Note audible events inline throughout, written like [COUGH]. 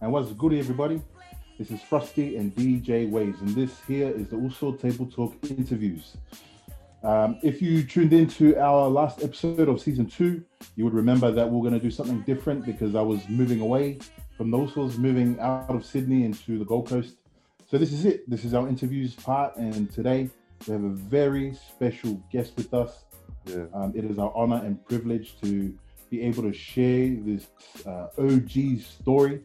And what's good, everybody? This is Frosty and DJ Waves, and this here is the Uso Table Talk interviews. Um, if you tuned into our last episode of season two, you would remember that we're going to do something different because I was moving away from the Usos, moving out of Sydney into the Gold Coast. So this is it. This is our interviews part, and today we have a very special guest with us. Yeah. Um, it is our honor and privilege to be able to share this uh, OG story.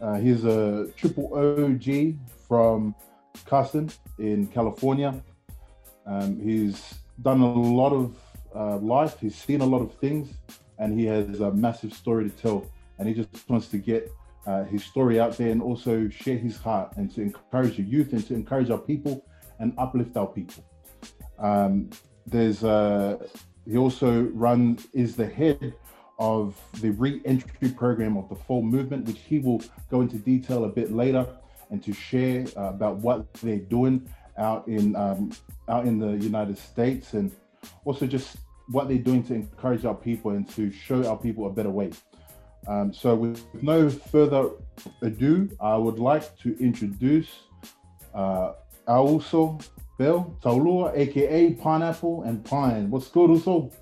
Uh, he's a triple OG from Carson in California. Um, he's done a lot of uh, life, he's seen a lot of things, and he has a massive story to tell. And he just wants to get uh, his story out there and also share his heart and to encourage the youth and to encourage our people and uplift our people. Um, there's uh, he also runs is the head of the re-entry program of the fall movement, which he will go into detail a bit later and to share uh, about what they're doing out in um, out in the United States and also just what they're doing to encourage our people and to show our people a better way. Um, so, with no further ado, I would like to introduce uh, Bell Taulua, aka Pineapple and Pine. What's good, Uso?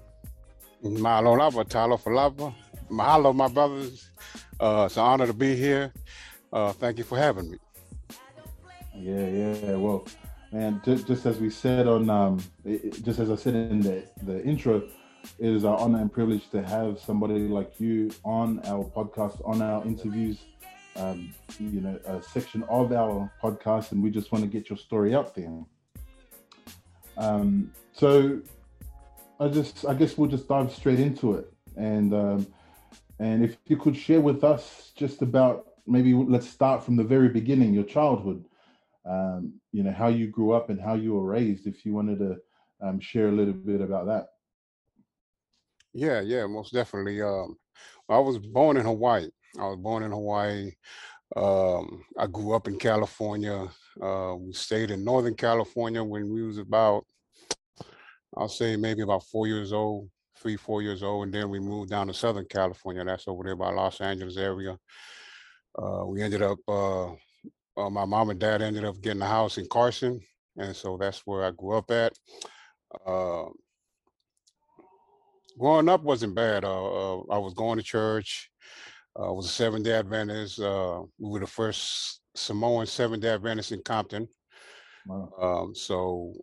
Mahalo lava, talofa lava. Mahalo, my brothers. Uh, it's an honor to be here. Uh, thank you for having me. Yeah, yeah. Well, man, just, just as we said on, um, it, just as I said in the, the intro, it is our honor and privilege to have somebody like you on our podcast, on our interviews, um, you know, a section of our podcast, and we just want to get your story out there. Um, so, I just, I guess we'll just dive straight into it, and um, and if you could share with us just about maybe let's start from the very beginning, your childhood, um, you know, how you grew up and how you were raised. If you wanted to um, share a little bit about that. Yeah, yeah, most definitely. Um, I was born in Hawaii. I was born in Hawaii. Um, I grew up in California. Uh, we stayed in Northern California when we was about, I'll say maybe about four years old, three, four years old, and then we moved down to Southern California. That's over there by Los Angeles area. Uh, we ended up, uh, uh, my mom and dad ended up getting a house in Carson, and so that's where I grew up at. Uh, growing up wasn't bad. Uh, I was going to church. Uh, was a Seventh Day Adventist. Uh, we were the first Samoan Seventh Day Adventist in Compton. Wow. Um, so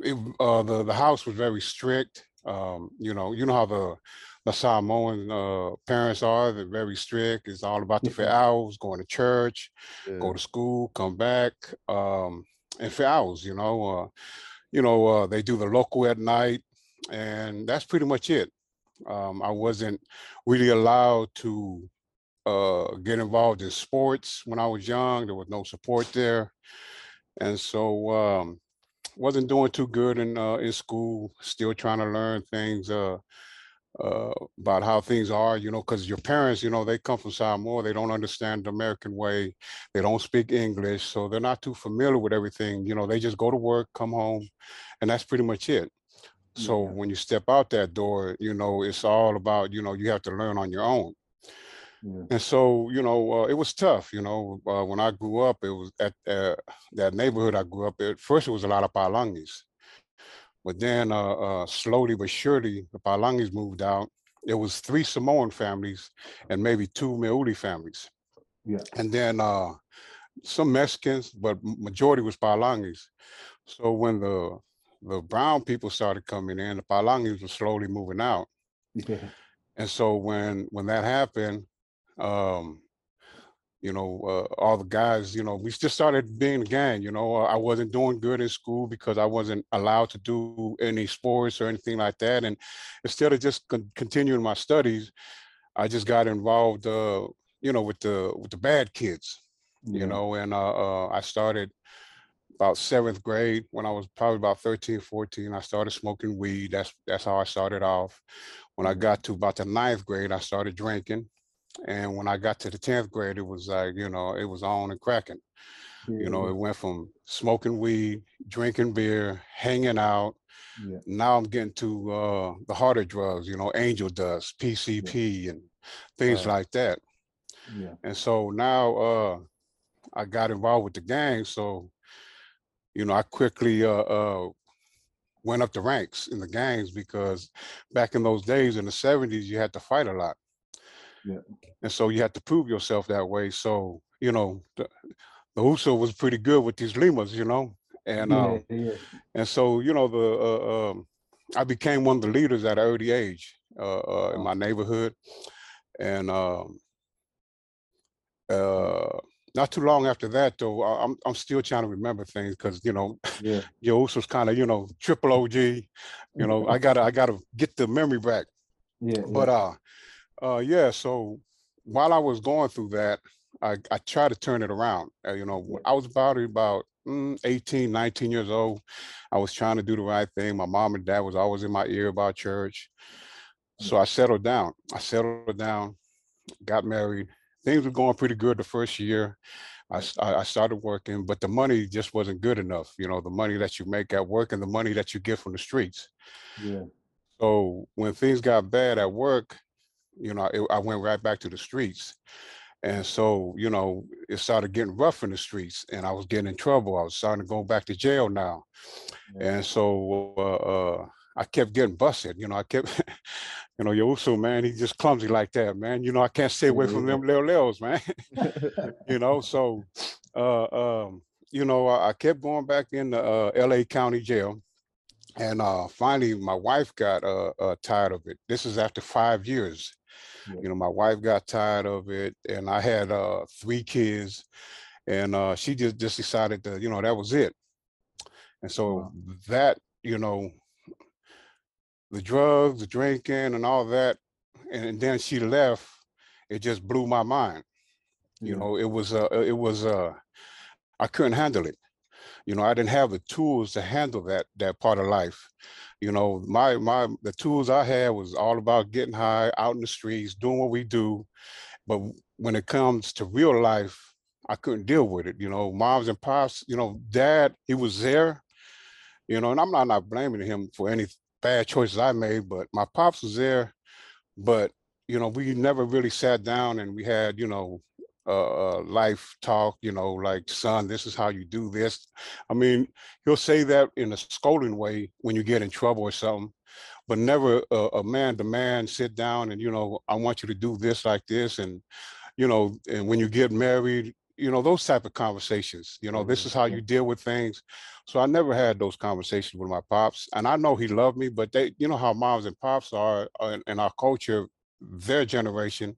it, uh, the the house was very strict. Um, you know, you know how the the Samoan uh, parents are. They're very strict. It's all about the Yeah. hours, going to church, go to school, come back, um, and for hours. You know, uh, you know uh, they do the lotu at night, and that's pretty much it. Um, I wasn't really allowed to uh, get involved in sports when I was young. There was no support there, and so um, wasn't doing too good in uh, in school. Still trying to learn things uh, uh, about how things are, you know, because your parents, you know, they come from Samoa. They don't understand the American way. They don't speak English, so they're not too familiar with everything. You know, they just go to work, come home, and that's pretty much it. So Yeah. when you step out that door, you know, it's all about, you know, you have to learn on your own. Yeah. And so, you know, uh, it was tough. You know, uh, when I grew up, it was at uh, that neighborhood I grew up at. First, it was a lot of Palangis, but then uh, uh, slowly but surely, the Palangis moved out. It was three Samoan families and maybe two Meuli families, Yeah. and then uh, some Mexicans, but majority was Palangis. So when the the brown people started coming in, the Palangis were slowly moving out. [LAUGHS] Yeah. And so when when that happened, um, you know, uh, all the guys, you know, we just started being a gang. You know, I wasn't doing good in school because I wasn't allowed to do any sports or anything like that. And instead of just con- continuing my studies, I just got involved, uh, you know, with the with the bad kids. You know, and uh, uh, I started about seventh grade when I was probably about 13, 14. I started smoking weed. That's that's how I started off. When I Mhm. got to about the ninth grade, I started drinking. And when I got to the 10th grade, it was like, you know, it was on and cracking. You know, it went from smoking weed, drinking beer, hanging out, Yeah. Now I'm getting to uh, the harder drugs, you know, angel dust, PCP, yeah. and things like that. Yeah. And so now uh, I got involved with the gang. So, you know, I quickly uh, uh, went up the ranks in the gangs because back in those days in the 70s, you had to fight a lot. Yeah. And so you had to prove yourself that way. So, you know, the, the USO was pretty good with these Limas, you know, and yeah, um, yeah. and so you know the uh, um, I became one of the leaders at an early age uh, uh, in my neighborhood, and um, uh, not too long after that though, I'm I'm still trying to remember things because you know, yeah, [LAUGHS] Yos was kind of you know triple OG, you know [LAUGHS] I gotta I gotta get the memory back, yeah, but uh, uh yeah, so while I was going through that, I, I try to turn it around. Uh, you know, I was about about mm, 18, 19 years old. I was trying to do the right thing. My mom and dad was always in my ear about church. So I settled down. I settled down, got married. Things were going pretty good the first year. I, I started working, but the money just wasn't good enough. You know, the money that you make at work and the money that you get from the streets. Yeah. So when things got bad at work, you know, it, I went right back to the streets. And so, you know, it started getting rough in the streets and I was getting in trouble. I was starting to go back to jail now. Yeah. And so uh, uh, I kept getting busted. You know, I kept, [LAUGHS] you know, Yosu, man, he's just clumsy like that, man. You know, I can't stay away from them little lils, man. [LAUGHS] you know, [LAUGHS] so, uh, um, you know, I, I, kept going back in the uh, LA County Jail. And uh, finally, my wife got uh, uh, tired of it. This is after five years you know, my wife got tired of it, and I had uh, three kids, and uh, she just just decided that you know that was it. And so wow. that you know, the drugs, the drinking, and all that, and then she left. It just blew my mind. You know, it was uh, it was uh, I couldn't handle it. You know, I didn't have the tools to handle that that part of life you know my my the tools i had was all about getting high out in the streets doing what we do. But when it comes to real life i couldn't deal with it you know moms and pops you know dad he was there you know and i'm not not blaming him for any bad choices i made but my pops was there. But you know we never really sat down and we had you know uh, life talk, you know, like, son, this is how you do this. I mean, he'll say that in a scolding way when you get in trouble or something, but never a, a man to man sit down and, you know, I want you to do this like this. And, you know, and when you get married, you know, those type of conversations, you know, this is how you deal with things. So I never had those conversations with my pops. And I know he loved me, but they, you know, how moms and pops are uh, in our culture, their generation,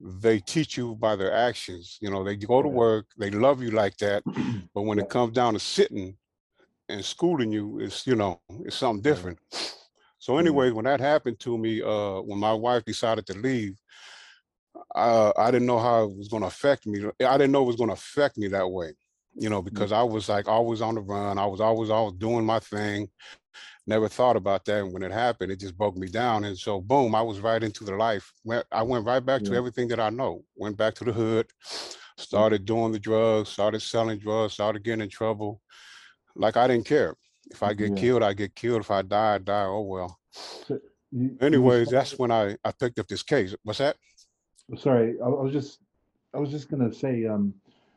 they teach you by their actions. You know, they go to work, they love you like that, [CLEARS THROAT] but when it comes down to sitting and schooling you, it's you know, it's something different. [SNIFFS] So, anyways, when that happened to me, uh, when my wife decided to leave, uh, I didn't know how it was going to affect me. I didn't know it was going to affect me that way, you know, because I was like always on the run. I was always always doing my thing never thought about that. And when it happened, it just broke me down. And so, boom, I was right into the life. I went right back yeah. to everything that I know. Went back to the hood, started doing the drugs, started selling drugs, started getting in trouble. Like I didn't care. If I get yeah. killed, I get killed. If I die, I die. Oh well. So you, Anyways, you that's when I I picked up this case. What's that? Sorry, I, I was just I was just gonna say. um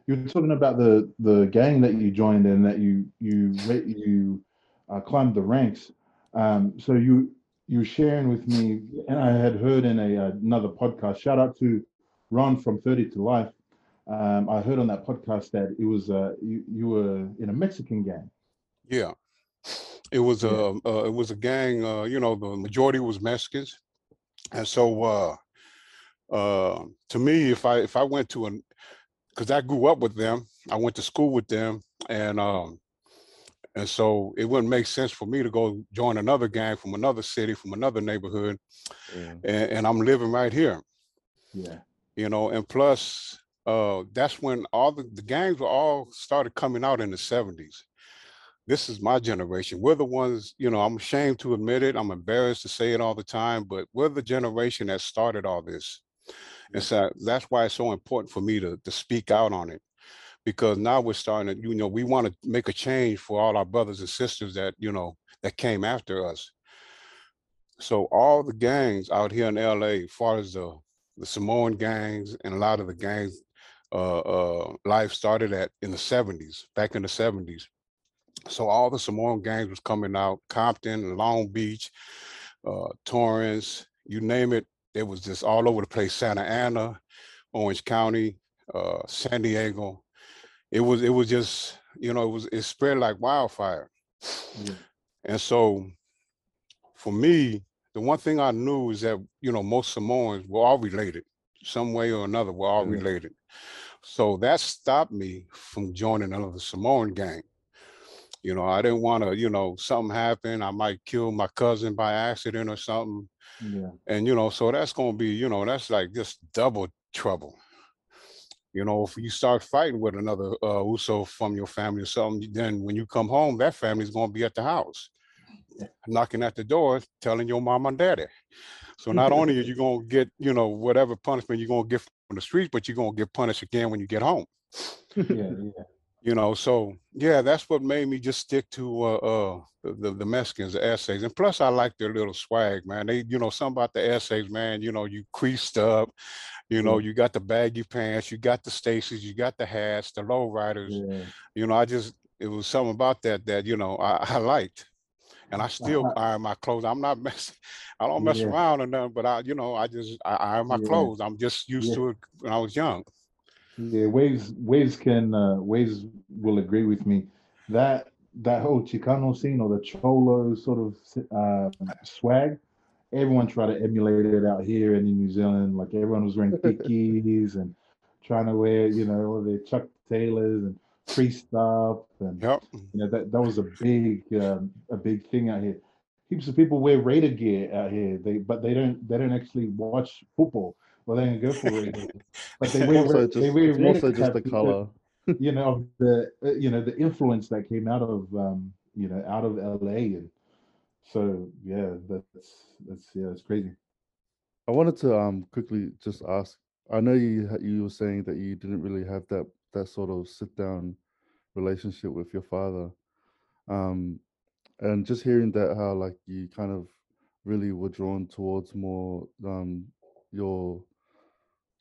you were talking about the the gang that you joined and that you you you uh, climbed the ranks. Um, so you you sharing with me, and I had heard in a another podcast. Shout out to Ron from Thirty to Life. Um, I heard on that podcast that it was uh, you you were in a Mexican gang. Yeah, it was a uh, it was a gang. Uh, you know, the majority was Mexicans, and so uh, uh, to me, if I if I went to an because I grew up with them, I went to school with them, and um, and so it wouldn't make sense for me to go join another gang from another city, from another neighborhood. Yeah. And, and, I'm living right here. Yeah. You know, and plus, uh, that's when all the, the gangs were all started coming out in the 70s. This is my generation. We're the ones, you know, I'm ashamed to admit it. I'm embarrassed to say it all the time, but we're the generation that started all this. And so that's why it's so important for me to, to speak out on it because now we're starting to, you know, we want to make a change for all our brothers and sisters that, you know, that came after us. So all the gangs out here in LA, as far as the the Samoan gangs and a lot of the gangs, uh, uh, life started at in the 70s, back in the 70s. So all the Samoan gangs was coming out, Compton, Long Beach, uh, Torrance, you name it. It was just all over the place. Santa Ana, Orange County, uh, San Diego. It was it was just you know it was it spread like wildfire. Yeah. And so for me, the one thing I knew is that you know most Samoans were all related, some way or another. We're all yeah. related. So that stopped me from joining another Samoan gang. You know, I didn't want to, you know, something happen. I might kill my cousin by accident or something. Yeah. And you know, so that's gonna be, you know, that's like just double trouble. You know, if you start fighting with another uh, Uso from your family or something, then when you come home, that family's gonna be at the house, knocking at the door, telling your mom and daddy. So not [LAUGHS] only are you gonna get, you know, whatever punishment you're gonna get from the streets, but you're gonna get punished again when you get home. yeah, yeah you know so yeah that's what made me just stick to uh, uh the, the mexicans the eses and plus i like their little swag man they you know something about the eses man you know you creased up you know you got the baggy pants you got the Stacys you got the hats the low riders yeah. you know i just it was something about that that you know i, I liked and I still uh-huh. iron my clothes. I'm not [LAUGHS] messing. I don't mess yeah. around or nothing, but I, you know, I just I iron my yeah. clothes. I'm just used to it when I was young. Yeah, Waves Waves can uh, Waves will agree with me that that whole Chicano scene or the Cholo sort of uh, swag. Everyone tried to emulate it out here and in New Zealand. Like everyone was wearing Dickies and trying to wear, you know, all their Chuck Taylors and free stuff, and yep. you know that that was a big um, a big thing out here. Heaps of people wear Raider gear out here. They but they don't they don't actually watch football well, they didn't go for it. [LAUGHS] But they wear, also just, they also just the color. [LAUGHS] you know the uh, you know the influence that came out of um, you know out of LA, and so yeah, that's that's yeah, it's crazy. I wanted to um quickly just ask. I know you you were saying that you didn't really have that that sort of sit down relationship with your father, um, and just hearing that how like you kind of really were drawn towards more um your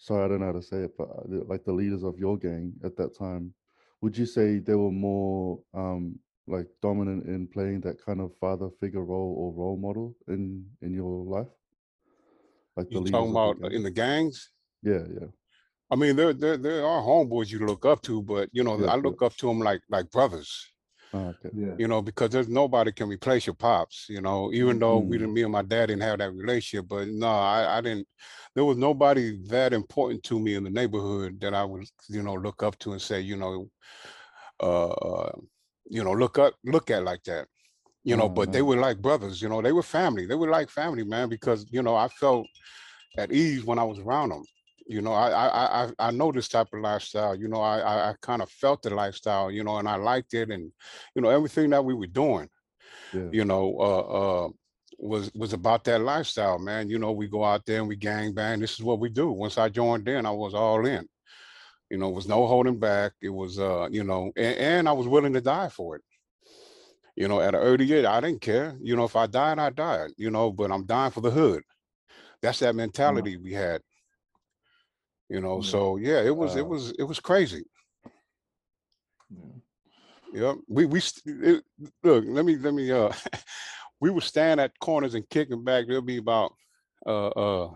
sorry, I don't know how to say it, but uh, like the leaders of your gang at that time, would you say they were more um, like dominant in playing that kind of father figure role or role model in in your life? Like the you talking about the in the gangs? Yeah, yeah. I mean, there there there are homeboys you look up to, but you know, yeah, I look yeah. up to them like like brothers. Okay. Yeah. You know, because there's nobody can replace your pops. You know, even though mm-hmm. we didn't, me and my dad didn't have that relationship, but no, I, I didn't. There was nobody that important to me in the neighborhood that I would, you know, look up to and say, you know, uh, you know, look up, look at like that. You know, mm-hmm. but they mm-hmm. were like brothers. You know, they were family. They were like family, man, because you know I felt at ease when I was around them you know, I I I I know this type of lifestyle. You know, I I, I kind of felt the lifestyle. You know, and I liked it, and you know everything that we were doing. Yeah. You know, uh, uh, was was about that lifestyle, man. You know, we go out there and we gang bang. This is what we do. Once I joined in, I was all in. You know, was no holding back. It was, uh, you know, and, and I was willing to die for it. You know, at an early age, I didn't care. You know, if I died, I died. You know, but I'm dying for the hood. That's that mentality we had you know. Yeah. So yeah, it was it was it was crazy. Yeah, yeah. we we it, look. Let me let me. Uh, [LAUGHS] we would stand at corners and kicking back. There'll be about uh uh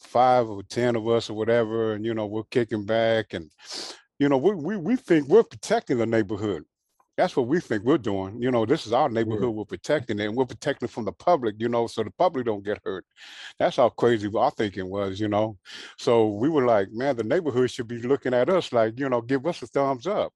five or ten of us or whatever, and you know we're kicking back, and you know we we we think we're protecting the neighborhood that's what we think we're doing. You know, this is our neighborhood. We're protecting it, and we're protecting it from the public. You know, so the public don't get hurt. That's how crazy our thinking was. You know, so we were like, man, the neighborhood should be looking at us like, you know, give us a thumbs up.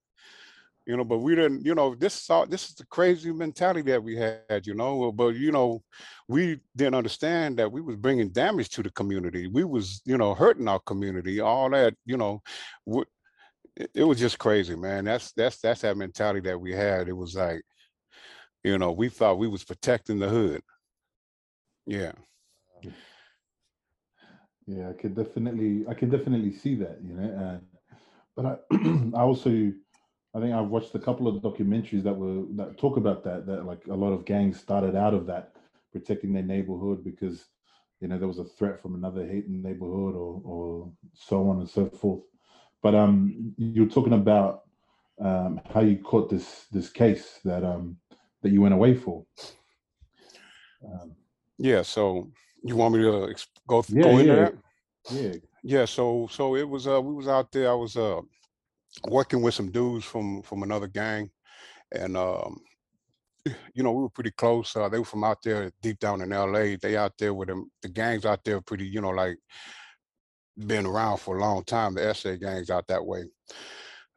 You know, but we didn't. You know, this is all, this is the crazy mentality that we had. You know, but you know, we didn't understand that we was bringing damage to the community. We was, you know, hurting our community. All that, you know, it, was just crazy, man. That's that's that's that mentality that we had. It was like, you know, we thought we was protecting the hood. Yeah. Yeah, I could definitely, I can definitely see that, you know. But I, [CLEARS THROAT] I also, I think I've watched a couple of documentaries that were that talk about that. That like a lot of gangs started out of that protecting their neighborhood because you know there was a threat from another hating neighborhood or or so on and so forth. But um, you're talking about um, how you caught this this case that um that you went away for. Um, yeah. So you want me to go yeah, go into yeah. that? Yeah. Yeah. So so it was uh we was out there. I was uh working with some dudes from from another gang, and um you know we were pretty close. Uh, they were from out there deep down in L.A. They out there with them. The gangs out there pretty you know like been around for a long time. The SA gangs out that way.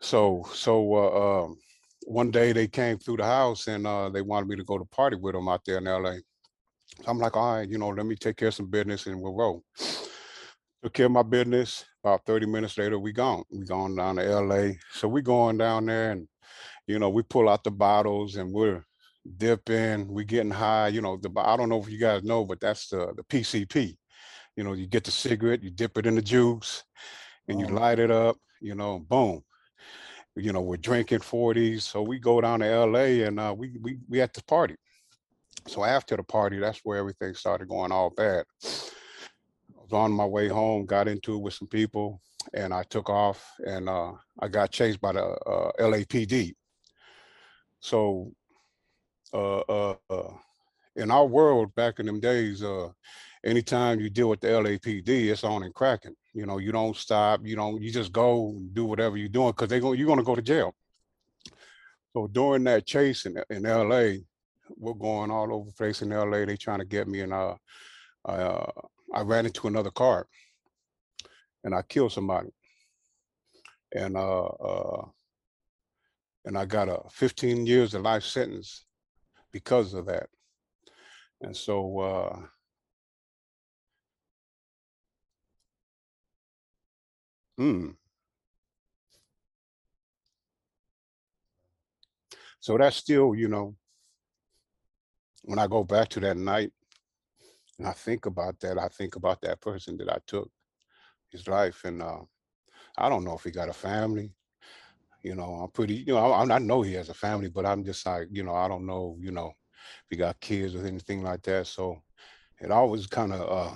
So so uh, um, one day they came through the house and uh, they wanted me to go to party with them out there in LA. I'm like, all right, you know, let me take care of some business and we'll roll. Took care of my business. About 30 minutes later, we gone. We gone down to LA. So we going down there and, you know, we pull out the bottles and we're dipping, we getting high. You know, the I don't know if you guys know, but that's the the PCP. You know, you get the cigarette, you dip it in the juice, and you light it up. You know, boom. You know, we're drinking 40s, so we go down to LA and uh, we we we at the party. So after the party, that's where everything started going all bad. I was on my way home, got into it with some people, and I took off, and uh, I got chased by the uh, LAPD. So, uh, uh, uh, in our world back in them days, uh, anytime you deal with the LAPD, it's on and cracking. You know, you don't stop, you don't, you just go do whatever you're doing because they're going, you're gonna go to jail. So during that chase in, in LA, we're going all over place in LA. They trying to get me, and uh, I, uh, I ran into another car, and I killed somebody, and uh, uh, and I got a 15 years of life sentence because of that. And so Hmm. So that's still, you know, when I go back to that night and I think about that, I think about that person that I took his life. And uh, I don't know if he got a family. You know, I'm pretty, you know, I, I know he has a family, but I'm just like, you know, I don't know, you know, if he got kids or anything like that. So it always kind of uh,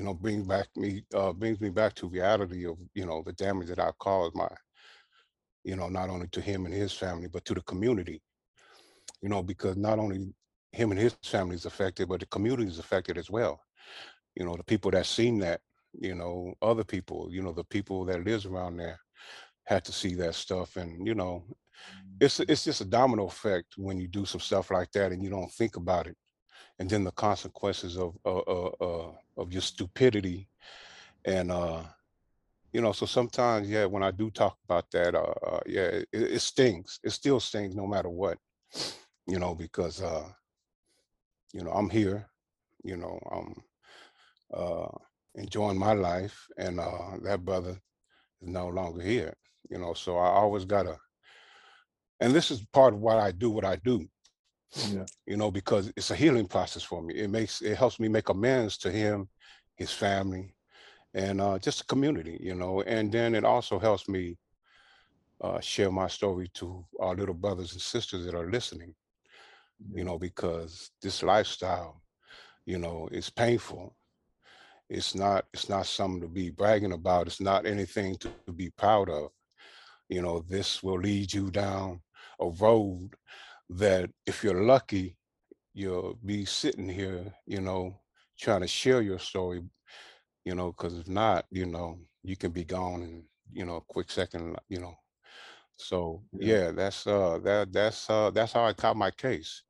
you know, brings back me uh, brings me back to reality of you know the damage that I caused my, you know, not only to him and his family, but to the community. You know, because not only him and his family is affected, but the community is affected as well. You know, the people that seen that, you know, other people, you know, the people that lives around there had to see that stuff, and you know, it's it's just a domino effect when you do some stuff like that and you don't think about it and then the consequences of uh, uh, uh, of your stupidity. And uh you know so sometimes yeah when i do talk about that uh, uh yeah it, it, stings. It still stings no matter what you know because uh you know i'm here you know i'm uh enjoying my life and uh that brother is no longer here you know so i always gotta and this is part of what i do what i do yeah. you know, because it's a healing process for me. It makes it helps me make amends to him, his family, and uh, just the community, you know. And then it also helps me uh, share my story to our little brothers and sisters that are listening, you know, because this lifestyle, you know, is painful. It's not. It's not something to be bragging about. It's not anything to, to be proud of. You know, this will lead you down a road that if you're lucky, you'll be sitting here, you know, trying to share your story, you know, because if not, you know, you can be gone in, you know, a quick second, you know. So yeah, yeah that's uh that that's uh that's how I caught my case.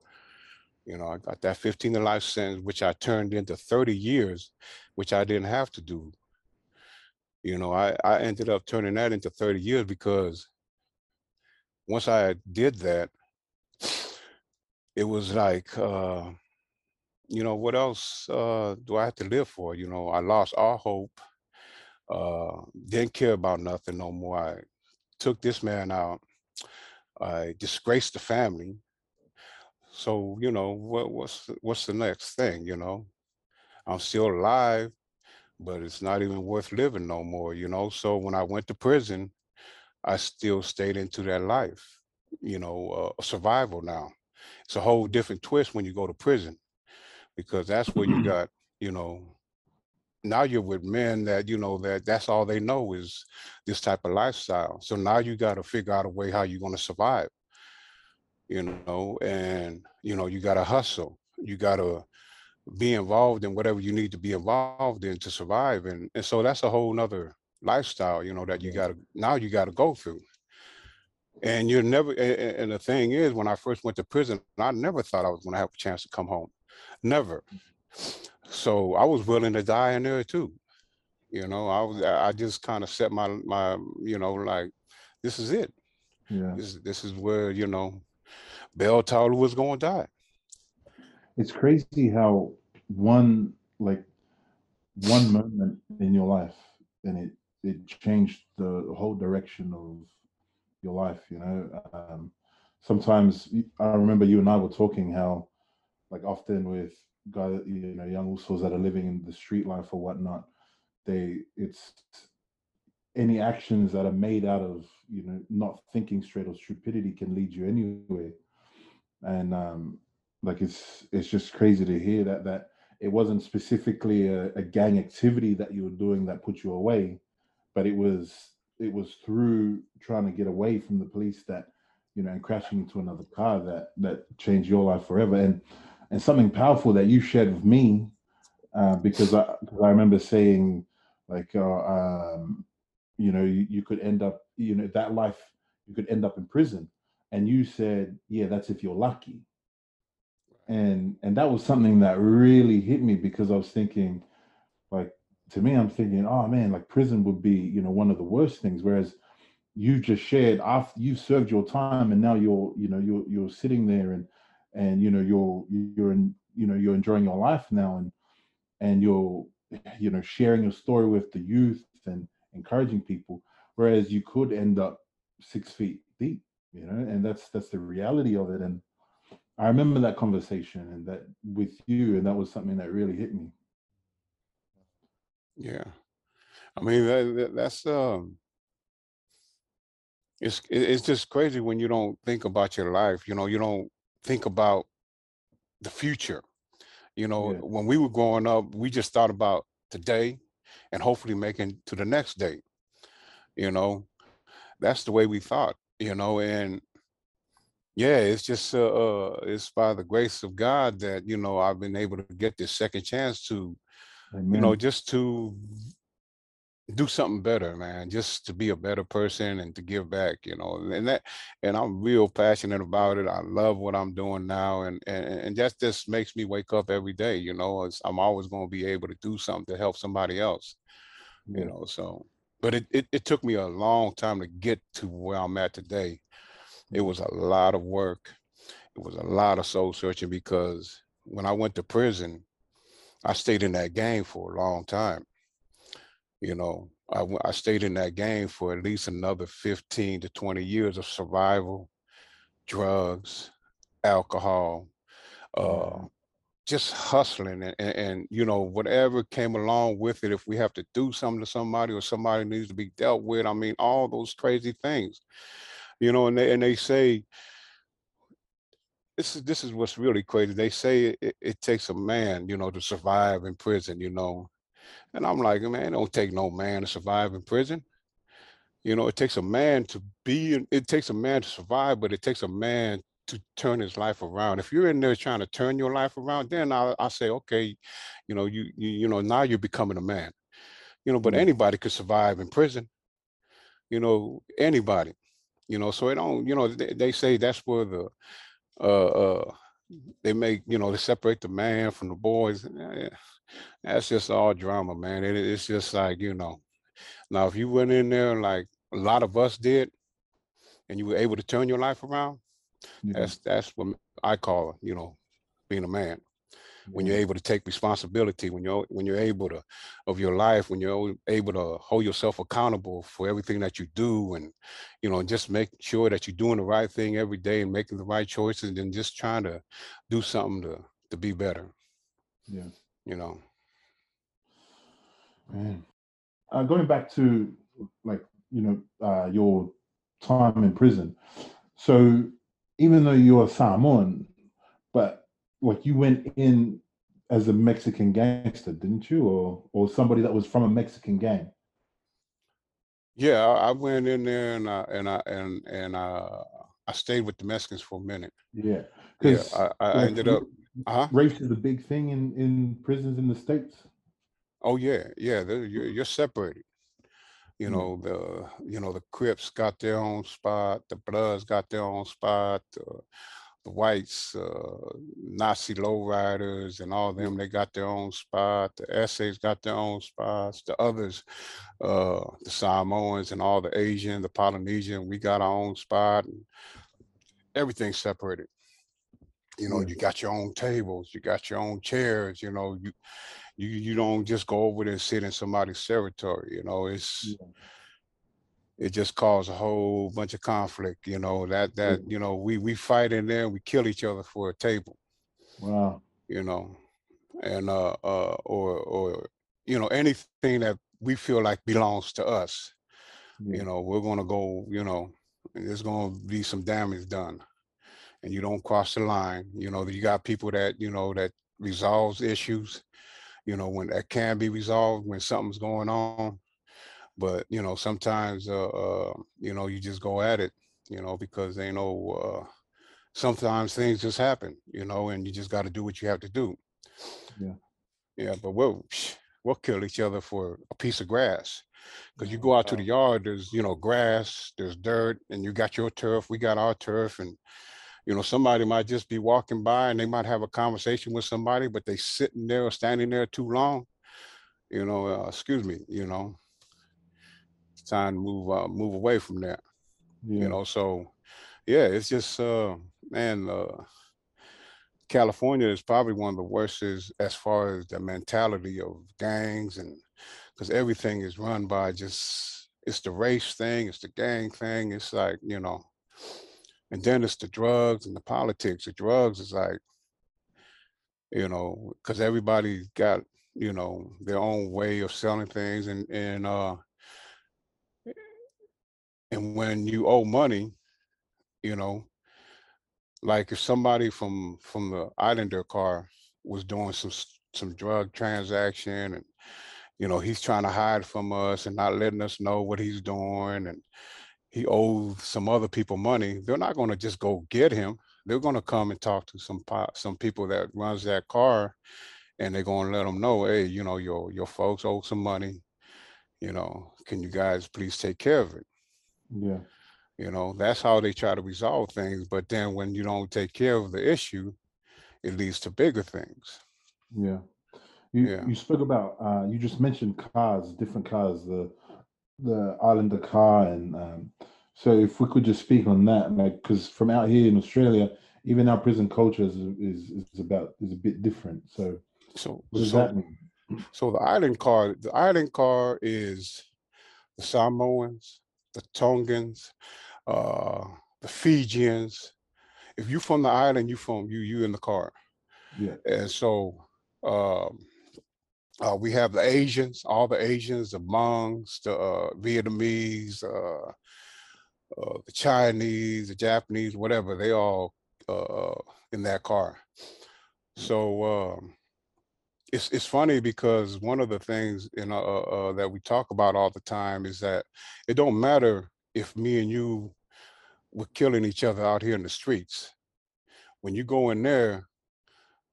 You know, I got that 15 to life sentence, which I turned into 30 years, which I didn't have to do. You know, I, I ended up turning that into 30 years because once I did that, it was like, uh, you know, what else uh, do I have to live for? You know, I lost all hope. Uh, didn't care about nothing no more. I took this man out. I disgraced the family. So you know, what, what's what's the next thing? You know, I'm still alive, but it's not even worth living no more. You know, so when I went to prison, I still stayed into that life, you know, uh, survival now. It's a whole different twist when you go to prison because that's where you mm-hmm. got, you know, now you're with men that, you know, that that's all they know is this type of lifestyle. So now you got to figure out a way how you're going to survive, you know, and, you know, you got to hustle. You got to be involved in whatever you need to be involved in to survive. And, and so that's a whole nother lifestyle, you know, that you got to, now you got to go through. And you're never, and the thing is, when I first went to prison, I never thought I was going to have a chance to come home. Never. So I was willing to die in there too. You know, I was, I just kind of set my, my, you know, like, this is it. Yeah. This, this is where, you know, Bell Taulua was going to die. It's crazy how one, like, one moment in your life and it, it changed the whole direction of your life, you know. Um, sometimes I remember you and I were talking how, like, often with guys, you know, young Usos that are living in the street life or whatnot, they it's any actions that are made out of you know not thinking straight or stupidity can lead you anywhere, and um, like it's it's just crazy to hear that that it wasn't specifically a, a gang activity that you were doing that put you away, but it was it was through trying to get away from the police that you know and crashing into another car that that changed your life forever. And and something powerful that you shared with me uh, because I cause I remember saying like uh, um, you know you, you could end up you know that life you could end up in prison. And you said yeah that's if you're lucky. And and that was something that really hit me because I was thinking to me, I'm thinking, oh man, like prison would be, you know, one of the worst things. Whereas you just shared after you've served your time and now you're, you know, you're you're sitting there and and you know you're you're in you know you're enjoying your life now and and you're you know sharing your story with the youth and encouraging people. Whereas you could end up six feet deep, you know, and that's that's the reality of it. And I remember that conversation and that with you, and that was something that really hit me. Yeah. I mean, that, that, that's, um, it's, it's just crazy when you don't think about your life, you know, you don't think about the future. You know, Yeah. when we were growing up, we just thought about today and hopefully making to the next day. You know, that's the way we thought, you know, and yeah, it's just uh, uh it's by the grace of God that, you know, I've been able to get this second chance to you know, just to do something better, man, just to be a better person and to give back, you know, and that, and I'm real passionate about it. I love what I'm doing now. And, and, and that just makes me wake up every day, you know, I'm always going to be able to do something to help somebody else, you know, so, but it, it, it took me a long time to get to where I'm at today. It mm-hmm. was a lot of work. It was a lot of soul searching because when I went to prison, I stayed in that game for a long time. You know, I stayed in that game for at least another 15 to 20 years of survival, drugs, alcohol, uh, just hustling and, and, and, you know, whatever came along with it. If we have to do something to somebody or somebody needs to be dealt with, I mean, all those crazy things, you know, and they, and they say, this is this is what's really crazy. They say it, it takes a man, you know, to survive in prison, you know. And I'm like, man, it don't take no man to survive in prison. You know, it takes a man to be in, it takes a man to survive, but it takes a man to turn his life around. If you're in there trying to turn your life around, then I I say, okay, you know, you you you know, now you're becoming a man. You know, but Yeah. anybody could survive in prison. You know, anybody. You know, so it don't, you know, they, they say that's where the uh uh they make you know they separate the man from the boys yeah, that's just all drama man it, it's just like you know now if you went in there like a lot of us did and you were able to turn your life around Yeah. that's that's what i call you know being a man when you're able to take responsibility when you're when you're able to of your life when you're able to hold yourself accountable for everything that you do and you know just make sure that you're doing the right thing every day and making the right choices and just trying to do something to to be better Yeah. you know Man. Uh, going back to like you know uh, your time in prison. So even though you're Samoan, but like you went in as a Mexican gangster, didn't you, or or somebody that was from a Mexican gang? Yeah, I went in there and I and I and and uh, I stayed with the Mexicans for a minute. Yeah, yeah. I, I like, ended up. Uh-huh. Race is a big thing in in prisons in the states. Oh yeah, yeah. You're, you're separated. You mm. know the you know the Crips got their own spot. The Bloods got their own spot. Uh, the whites, uh, Nazi lowriders, and all them, they got their own spot. The eses got their own spots. The others, uh, the Samoans and all the Asian, the Polynesian, we got our own spot. And everything's separated. You know, you got your own tables, you got your own chairs. You know, you you you don't just go over there and sit in somebody's territory. You know, it's. Yeah it just caused a whole bunch of conflict you know that that you know we we fight in there we kill each other for a table. Wow. You know and uh uh or or you know anything that we feel like belongs to us yeah. you know we're gonna go you know there's gonna be some damage done. And you don't cross the line you know you got people that you know that resolves issues you know when that can be resolved when something's going on but you know sometimes uh, uh, you know you just go at it you know because they know uh, sometimes things just happen you know and you just got to do what you have to do. Yeah. Yeah but we'll we'll kill each other for a piece of grass because you go out to the yard there's you know grass there's dirt and you got your turf we got our turf and you know somebody might just be walking by and they might have a conversation with somebody but they sitting there or standing there too long you know uh, excuse me you know time to move uh, move away from that. Yeah. You know, so yeah, it's just uh man, uh California is probably one of the worst as, as far as the mentality of gangs and because everything is run by just it's the race thing, it's the gang thing, it's like, you know, and then it's the drugs and the politics. The drugs is like, you know, because everybody got, you know, their own way of selling things and and uh and when you owe money, you know, like if somebody from from the Islander car was doing some some drug transaction and you know he's trying to hide from us and not letting us know what he's doing and he owes some other people money they're not going to just go get him. They're going to come and talk to some some people that runs that car and they're going to let them know hey you know your your folks owe some money. You know can you guys please take care of it yeah. You know, that's how they try to resolve things. But then when you don't take care of the issue, it leads to bigger things. Yeah. You yeah. you spoke about uh you just mentioned cars, different cars, the the Islander car and um so if we could just speak on that, like because from out here in Australia, even our prison culture is, is is about is a bit different. So so what does so, that mean? So the island car, the island car is the Samoans, the Tongans, uh, the Fijians. If you from the island, you from you you in the car. Yeah. And so um, uh, we have the Asians, all the Asians, the Hmongs, the uh, Vietnamese, uh, uh, the Chinese, the Japanese, whatever. They all uh, in that car. So um, it's it's funny because one of the things you know uh, uh, that we talk about all the time is that it don't matter if me and you were killing each other out here in the streets. When you go in there,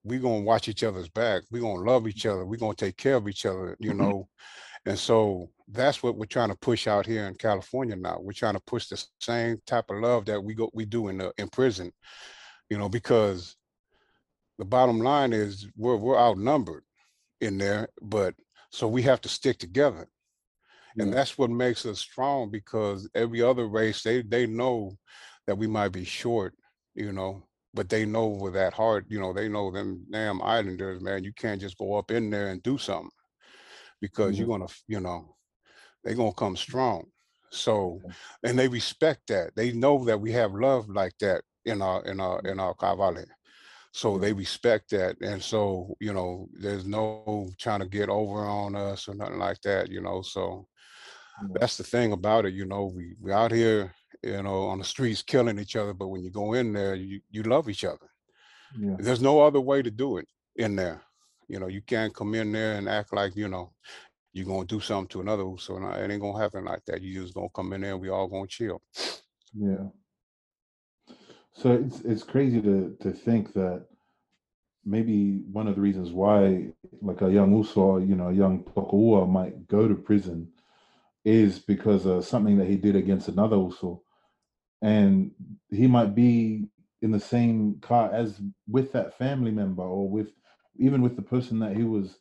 we gonna watch each other's back. We gonna love each other. We gonna take care of each other. You mm-hmm. know, and so that's what we're trying to push out here in California now. We're trying to push the same type of love that we go we do in the in prison. You know, because the bottom line is we're we're outnumbered in there, but so we have to stick together. Yeah. And that's what makes us strong because every other race, they they know that we might be short, you know, but they know with that heart, you know, they know them damn islanders, man, you can't just go up in there and do something because yeah. you're gonna, you know, they're gonna come strong. So and they respect that. They know that we have love like that in our in our in our Kavale. So they respect that. And so, you know, there's no trying to get over on us or nothing like that, you know. So mm. that's the thing about it, you know, we we out here you know, on the streets killing each other. But when you go in there, you, you love each other. Yeah. There's no other way to do it in there. You know, you can't come in there and act like, you know, you're gonna do something to another so it ain't gonna happen like that. You just gonna come in there and we all gonna chill. Yeah. So it's it's crazy to to think that maybe one of the reasons why like a young Uso, you know, a young Tokoua might go to prison is because of something that he did against another Uso. And he might be in the same car as with that family member or with even with the person that he was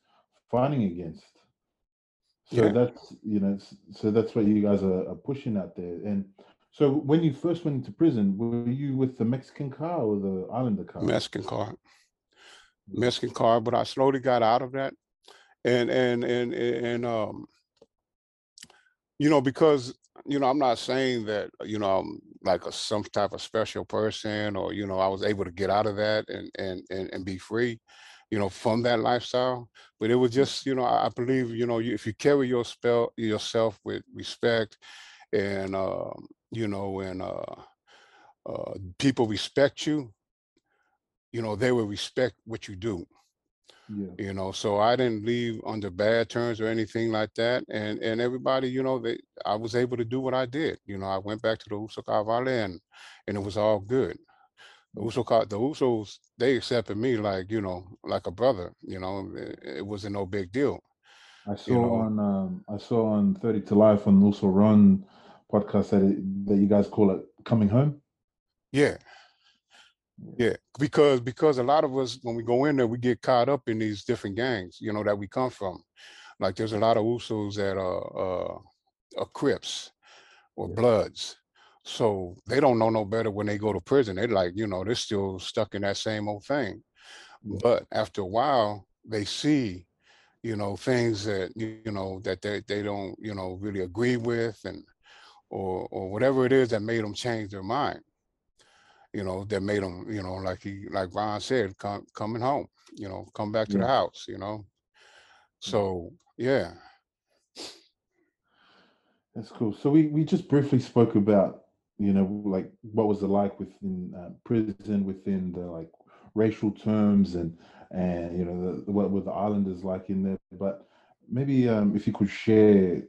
fighting against. So Yeah. that's you know, so that's what you guys are, are pushing out there. And so when you first went into prison, were you with the Mexican car or the Islander car? Mexican car. Mexican car, but I slowly got out of that. And and and and um you know, because you know, I'm not saying that, you know, I'm like a some type of special person or, you know, I was able to get out of that and and and, and be free, you know, from that lifestyle. But it was just, you know, I believe, you know, you, if you carry your spell yourself with respect and um, you know, and uh uh people respect you, you know, they will respect what you do. Yeah. you know so i didn't leave under bad terms or anything like that and and everybody you know they i was able to do what i did. You know i went back to the Uso car valley and and it was all good. The Uso car the usos they accepted me like you know like a brother you know it, it wasn't no big deal I saw you know. on um I saw on 30 to Life on also Ron podcast that it, that you guys call it coming home. yeah yeah because because a lot of us when we go in there we get caught up in these different gangs you know that we come from like there's a lot of usos that are uh are crips or Yeah. bloods. So they don't know no better when they go to prison. They're like, you know, they're still stuck in that same old thing. Yeah. But after a while, they see, you know, things that you you know that they they don't, you know, really agree with, and or or whatever it is that made them change their mind. You know, that made them, you know, like he like Ron said, come coming home. You know, come back to the house. You know, so yeah, That's cool. So we we just briefly spoke about you know like what was it like within uh, prison within the like racial terms and and you know the, what were the islanders like in there but maybe um if you could share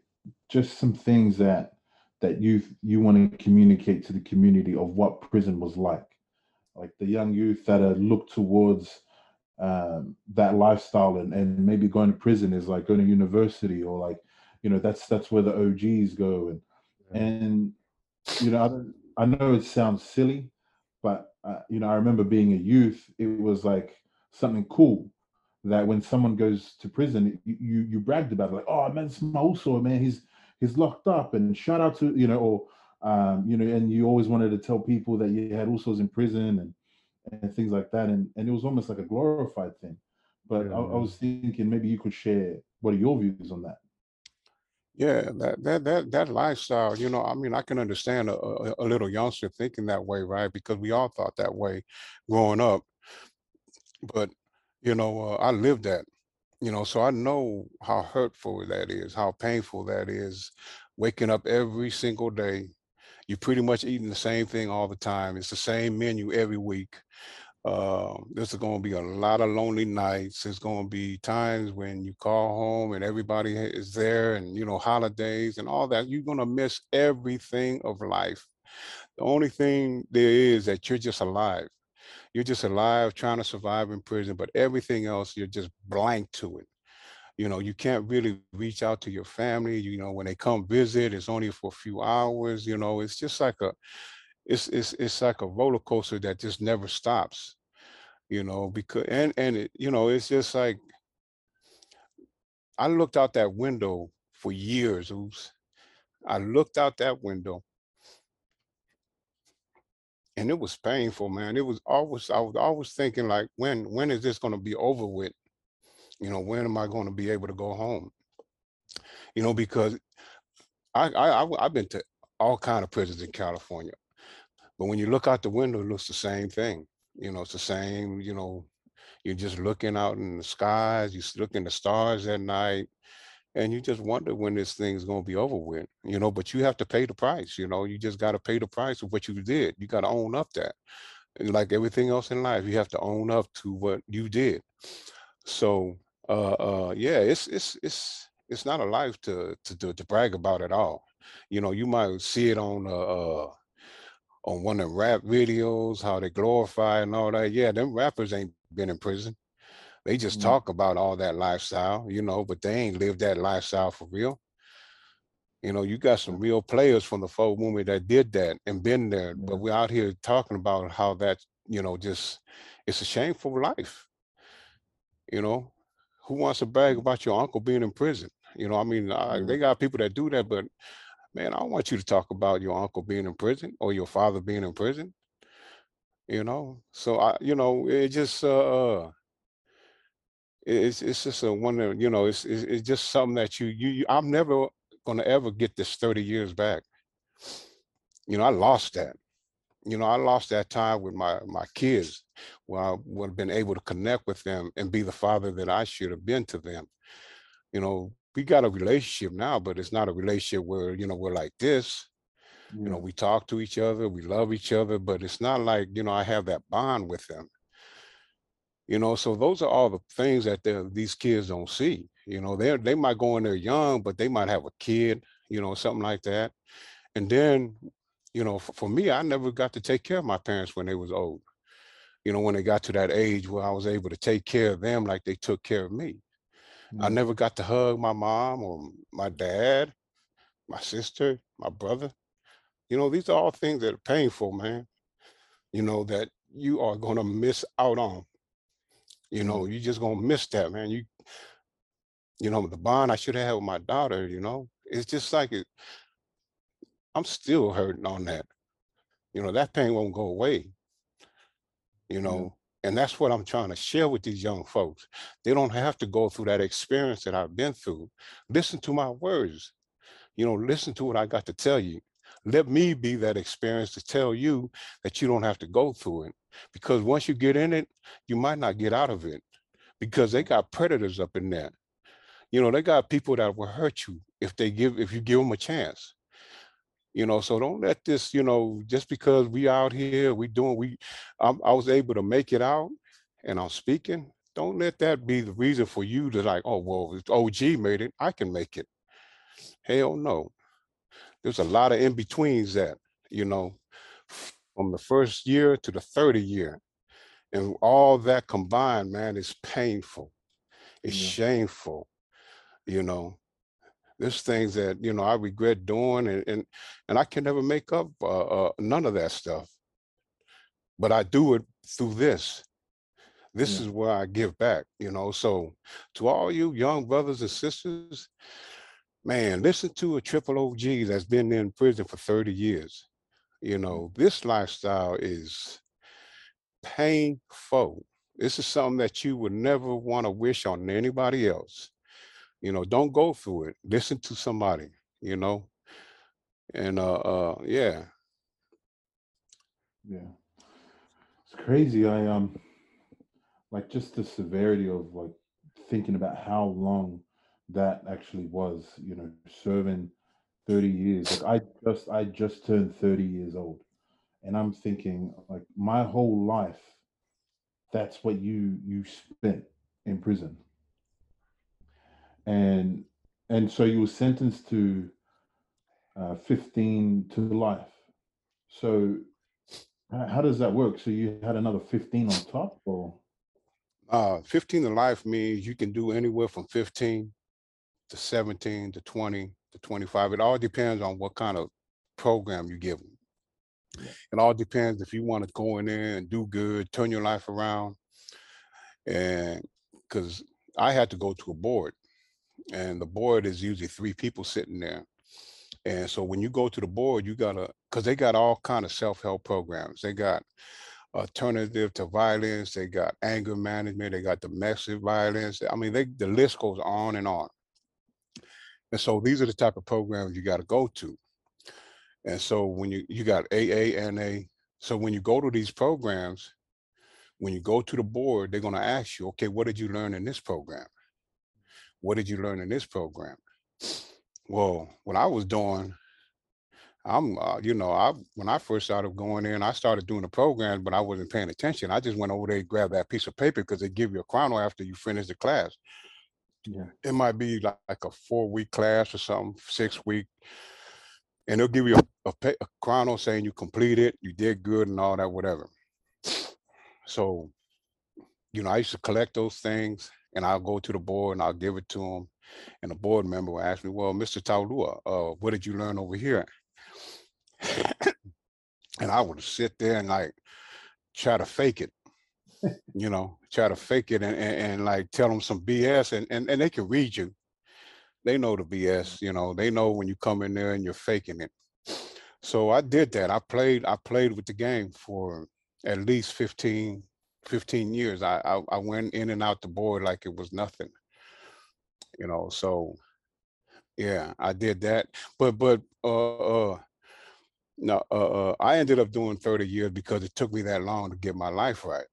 just some things that that you you want to communicate to the community of what prison was like like the young youth that are look towards um that lifestyle and and maybe going to prison is like going to university or like you know that's that's where the og's go and Yeah. and you know I, don't, I know it sounds silly but uh, you know i remember being a youth it was like something cool that when someone goes to prison you you, you bragged about it like oh man it's my uso man he's he's locked up. And shout out to you know or um you know and you always wanted to tell people that you had usos in prison and and things like that. And and it was almost like a glorified thing. But Yeah, I, I was thinking maybe you could share what are your views on that? Yeah, that that that that lifestyle, you know, I mean, I can understand a, a, a little youngster thinking that way, right? Because we all thought that way growing up. But, you know, uh, I lived that, you know, so I know how hurtful that is, how painful that is. Waking up every single day, you're pretty much eating the same thing all the time. It's the same menu every week. Uh, there's going to be a lot of lonely nights. There's going to be times when you call home and everybody is there, and you know holidays and all that. You're going to miss everything of life. The only thing there is that you're just alive. You're just alive, trying to survive in prison, but everything else you're just blank to it. You know, you can't really reach out to your family. You know, when they come visit, it's only for a few hours. You know, it's just like a it's it's it's like a roller coaster that just never stops you know because and and it, you know it's just like i looked out that window for years oops i looked out that window and it was painful man. It was always i was always thinking like when when is this going to be over with? You know when am i going to be able to go home? You know because i i, I i've been to all kind of prisons in california but when you look out the window it looks the same thing. You know it's the same you know you're just looking out in the skies you look in the stars at night and you just wonder when this thing's going to be over with, you know, but you have to pay the price, you know, you just got to pay the price of what you did. You got to own up that. And like everything else in life, you have to own up to what you did. So, uh, uh, yeah, it's, it's, it's, it's not a life to, to, to, to brag about at all. You know, you might see it on, uh, uh on one of the rap videos, how they glorify and all that. Yeah, them rappers ain't been in prison. They just mm-hmm. talk about all that lifestyle, you know, but they ain't lived that lifestyle for real. You know, you got some real players from the fou movement that did that and been there, yeah. but we're out here talking about how that, you know, just it's a shameful life. You know, who wants to brag mm. about your uncle being in prison? You know, I mean, I, they got people that do that, but man, I don't want you to talk about your uncle being in prison or your father being in prison. You know, so I, you know, it just uh, uh it's it's just a wonder, you know, it's, it's it's just something that you you, you I'm never gonna ever get this 30 years back. You know, I lost that. You know, I lost that time with my my kids where I would have been able to connect with them and be the father that I should have been to them. You know, we got a relationship now, but it's not a relationship where, you know, we're like this. You know, mm. we talk to each other, we love each other, but it's not like, you know, I have that bond with them you know so those are all the things that these kids don't see you know they they might go in there young but they might have a kid you know something like that. And then you know for, for me i never got to take care of my parents when they was old. You know when they got to that age where i was able to take care of them like they took care of me. Mm-hmm. i never got to hug my mom or my dad my sister my brother. You know these are all things that are painful man you know that you are going to miss out on you mm-hmm. know, you're just gonna miss that, man. You, you know, the bond I should have had with my daughter. You know, it's just like it. I'm still hurting on that. You know, that pain won't go away. You know, yeah. and that's what I'm trying to share with these young folks. They don't have to go through that experience that I've been through. Listen to my words. You know, listen to what I got to tell you. Let me be that experience to tell you that you don't have to go through it because once you get in it, you might not get out of it because they got predators up in there. You know, they got people that will hurt you if they give if you give them a chance. You know, so don't let this, you know, just because we out here, we doing we I'm, I was able to make it out and I'm speaking, don't let that be the reason for you to like, oh well, OG made it, I can make it. Hell no. There's a lot of in-betweens that, you know, from the first year to the 30 year. And all that combined, man, is painful. It's yeah. shameful. You know, there's things that, you know, I regret doing and and, and I can never make up uh, uh, none of that stuff. But I do it through this. This yeah. is where I give back, you know. So to all you young brothers and sisters, man, listen to a triple OG that's been in prison for 30 years. You know, this lifestyle is painful. This is something that you would never want to wish on anybody else. You know, don't go through it. Listen to somebody, you know. And uh uh yeah. Yeah. It's crazy. I um like just the severity of like thinking about how long that actually was, you know, serving 30 years. Like I just I just turned 30 years old. And I'm thinking like my whole life, that's what you you spent in prison. And and so you were sentenced to uh, 15 to life. So how does that work? So you had another 15 on top or? Uh, 15 to life means you can do anywhere from 15 to 17 to 20 to 25. It all depends on what kind of program you give them. Yeah. It all depends if you want to go in there and do good, turn your life around. And because I had to go to a board, and the board is usually three people sitting there. And so when you go to the board, you gotta, because they got all kind of self-help programs. They got alternative to violence, they got anger management, they got domestic violence. I mean, they the list goes on and on. And so these are the type of programs you got to go to. And so when you you got AA, A, so when you go to these programs, when you go to the board, they're going to ask you, okay, what did you learn in this program? what did you learn in this program? Well, what I was doing, I'm, uh, you know, I when I first started going in, I started doing the program, but I wasn't paying attention. I just went over there, grabbed that piece of paper because they give you a chrono after you finish the class. Yeah. It might be like, like a four week class or something, six week, and they'll give you a, a, a chrono saying you completed, you did good, and all that, whatever. So, you know, I used to collect those things, and I'll go to the board and I'll give it to them, and the board member will ask me, "Well, Mr. Taulua, uh, what did you learn over here?" [COUGHS] and I would sit there and like try to fake it, you know, try to fake it and, and, and, like tell them some BS and, and, and they can read you. They know the BS, you know, they know when you come in there and you're faking it. So I did that. I played, I played with the game for at least 15, 15 years. I, I, I went in and out the board like it was nothing, you know, so yeah, I did that. But, but, uh, uh no, uh, uh, I ended up doing 30 years because it took me that long to get my life right.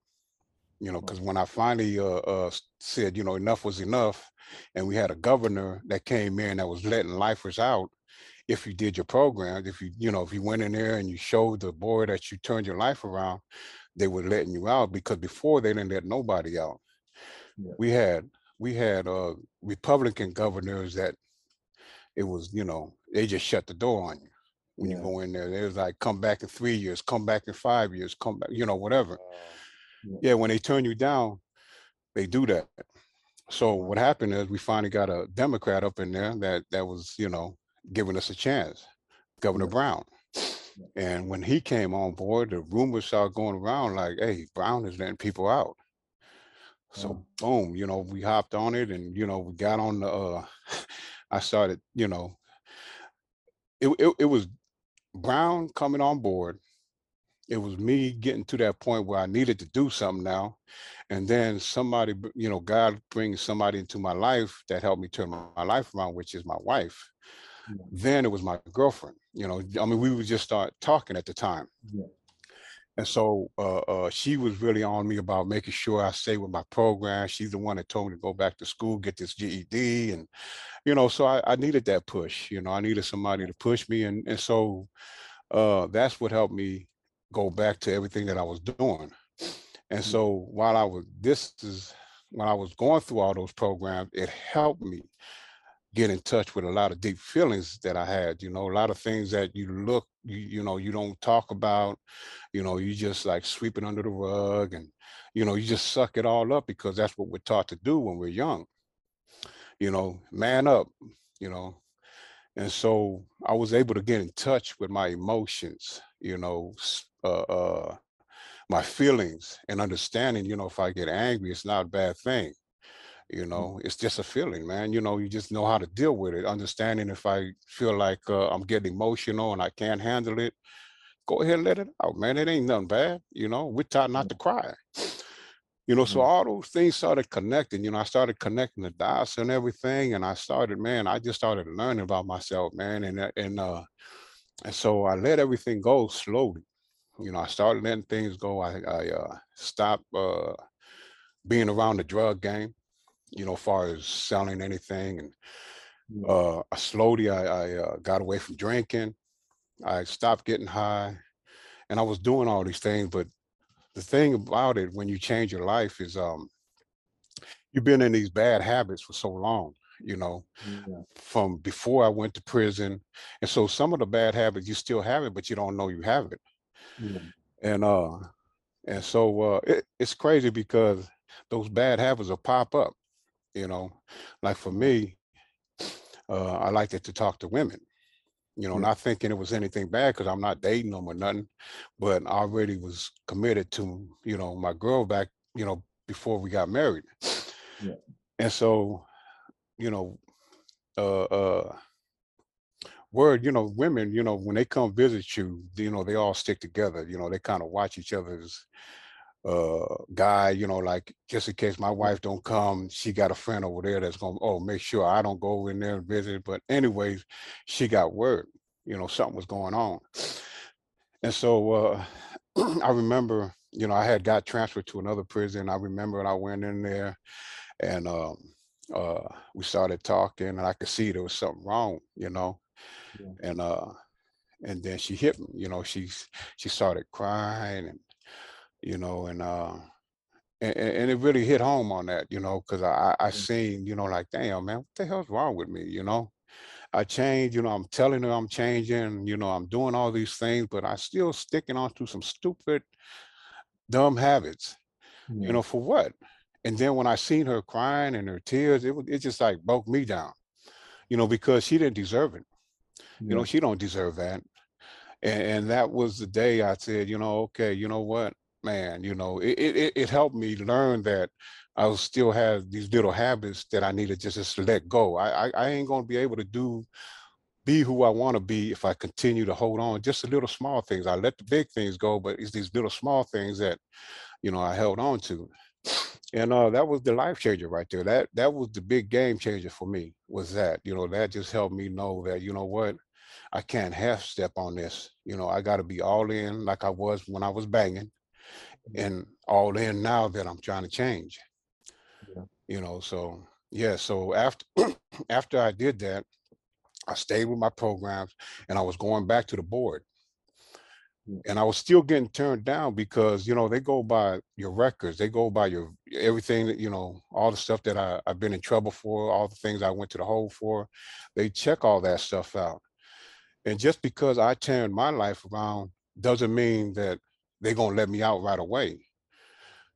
You know, because when I finally uh, uh, said, you know, enough was enough, and we had a governor that came in that was letting lifers out if you did your program, if you, you know, if you went in there and you showed the board that you turned your life around, they were letting you out because before they didn't let nobody out. Yeah. We had we had uh Republican governors that it was, you know, they just shut the door on you when yeah. you go in there. There's like come back in three years, come back in five years, come back, you know, whatever. Yeah. when they turn you down, they do that. So what happened is we finally got a Democrat up in there that that was, you know, giving us a chance, Governor. Brown. And when he came on board, the rumors started going around like, hey, Brown is letting people out. So boom, you know, we hopped on it and you know, we got on the uh [LAUGHS] I started, you know, it, it, it was Brown coming on board, it was me getting to that point where I needed to do something now. And then somebody, you know, God brings somebody into my life that helped me turn my life around, which is my wife. Yeah. Then it was my girlfriend. You know, I mean, we would just start talking at the time. Yeah. And so uh, uh, she was really on me about making sure I stay with my program. She's the one that told me to go back to school, get this GED, and you know, so I, I needed that push. You know, I needed somebody to push me, and and so uh, that's what helped me go back to everything that I was doing. And mm. so while I was this is when I was going through all those programs, it helped me get in touch with a lot of deep feelings that I had, you know, a lot of things that you look, you, you know, you don't talk about, you know, you just like sweep it under the rug and, you know, you just suck it all up because that's what we're taught to do when we're young. You know, man up, you know. And so I was able to get in touch with my emotions, you know, uh, uh, my feelings and understanding, you know, if I get angry, it's not a bad thing you mm. know it's just a feeling man you know you just know how to deal with it understanding if i feel like uh, i'm getting emotional and i can't handle it go ahead and let it out man it ain't nothing bad you know we're taught not to cry you know so mm-hmm. all those things started connecting you know i started connecting the dots and everything and i started man i just started learning about myself man and uh, and uh and so i let everything go slowly you know i started letting things go i i uh stopped uh being around the drug game you know, far as selling anything. And uh, I slowly I, I uh, got away from drinking. I stopped getting high, and I was doing all these things. But the thing about it, when you change your life, is um, you've been in these bad habits for so long. You know, yeah. from before I went to prison, and so some of the bad habits you still have it, but you don't know you have it. Yeah. And uh, and so uh, it, it's crazy because those bad habits will pop up you know like for me uh, i liked it to talk to women you know, not thinking it was anything bad because I'm not dating them or nothing, but I already was committed to, you know, my girl back, you know, before we got married. Yeah. And so, you know, uh, uh, word, you know, women, you know, when they come visit you, you know, they all stick together, you know, they kind of watch each other's uh guy you know like just in case my wife don't come she got a friend over there that's gonna oh make sure i don't go in there and visit. But anyways she got word you know something was going on. And so uh [CLEARS THROAT] i remember you know i had got transferred to another prison. I remember i went in there and um uh, we started talking, and I could see there was something wrong, you know. Yeah. And uh, and then she hit me, you know. She she started crying, and you know, and uh, and, and it really hit home on that, you know, because I I seen, you know, like, damn, man, what the hell's wrong with me, you know? I changed, you know, I'm telling her I'm changing, you know, I'm doing all these things, but I still sticking on to some stupid, dumb habits, yeah. you know, for what? And then when I seen her crying and her tears, it was it just like broke me down, you know, because she didn't deserve it. You know, she don't deserve that. And, and that was the day I said, you know, okay, you know what, man, you know, it it it helped me learn that I still have these little habits that I need to just, just let go. I, I, I ain't gonna be able to do be who I want to be if I continue to hold on. Just the little small things. I let the big things go, but it's these little small things that, you know, I held on to. And uh, that was the life changer right there. That that was the big game changer for me. Was that you know that just helped me know that you know what, I can't half step on this. You know I got to be all in like I was when I was banging, mm-hmm. and all in now that I'm trying to change you know so yeah so after [CLEARS THROAT] after i did that i stayed with my programs and i was going back to the board and i was still getting turned down because you know they go by your records they go by your everything that you know all the stuff that I, i've been in trouble for all the things i went to the hole for they check all that stuff out and just because i turned my life around doesn't mean that they're to let me out right away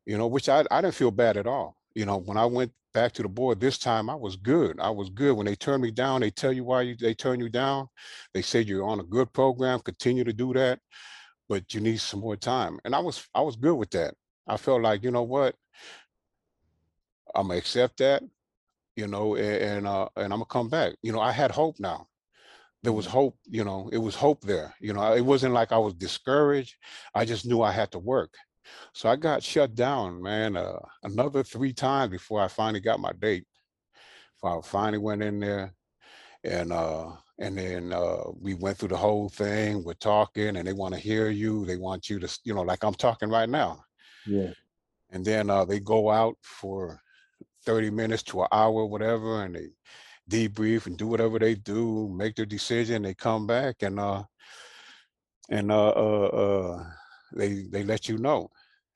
you know which I, I didn't feel bad at all you know, when I went back to the board this time, I was good. I was good. When they turn me down, they tell you why you, they turn you down. They say you're on a good program, continue to do that, but you need some more time. And I was I was good with that. I felt like, you know what, I'm gonna accept that, you know, and and, uh, and I'm gonna come back. You know, I had hope now. There was mm-hmm. hope, you know, it was hope there. You know, it wasn't like I was discouraged. I just knew I had to work. So I got shut down, man, uh, another three times before I finally got my date. I finally went in there and uh and then uh we went through the whole thing we're talking and they want to hear you they want you to you know like i'm talking right now. Yeah. And then uh they go out for 30 minutes to an hour whatever and they debrief and do whatever they do make their decision they come back and uh and uh uh, uh they they let you know.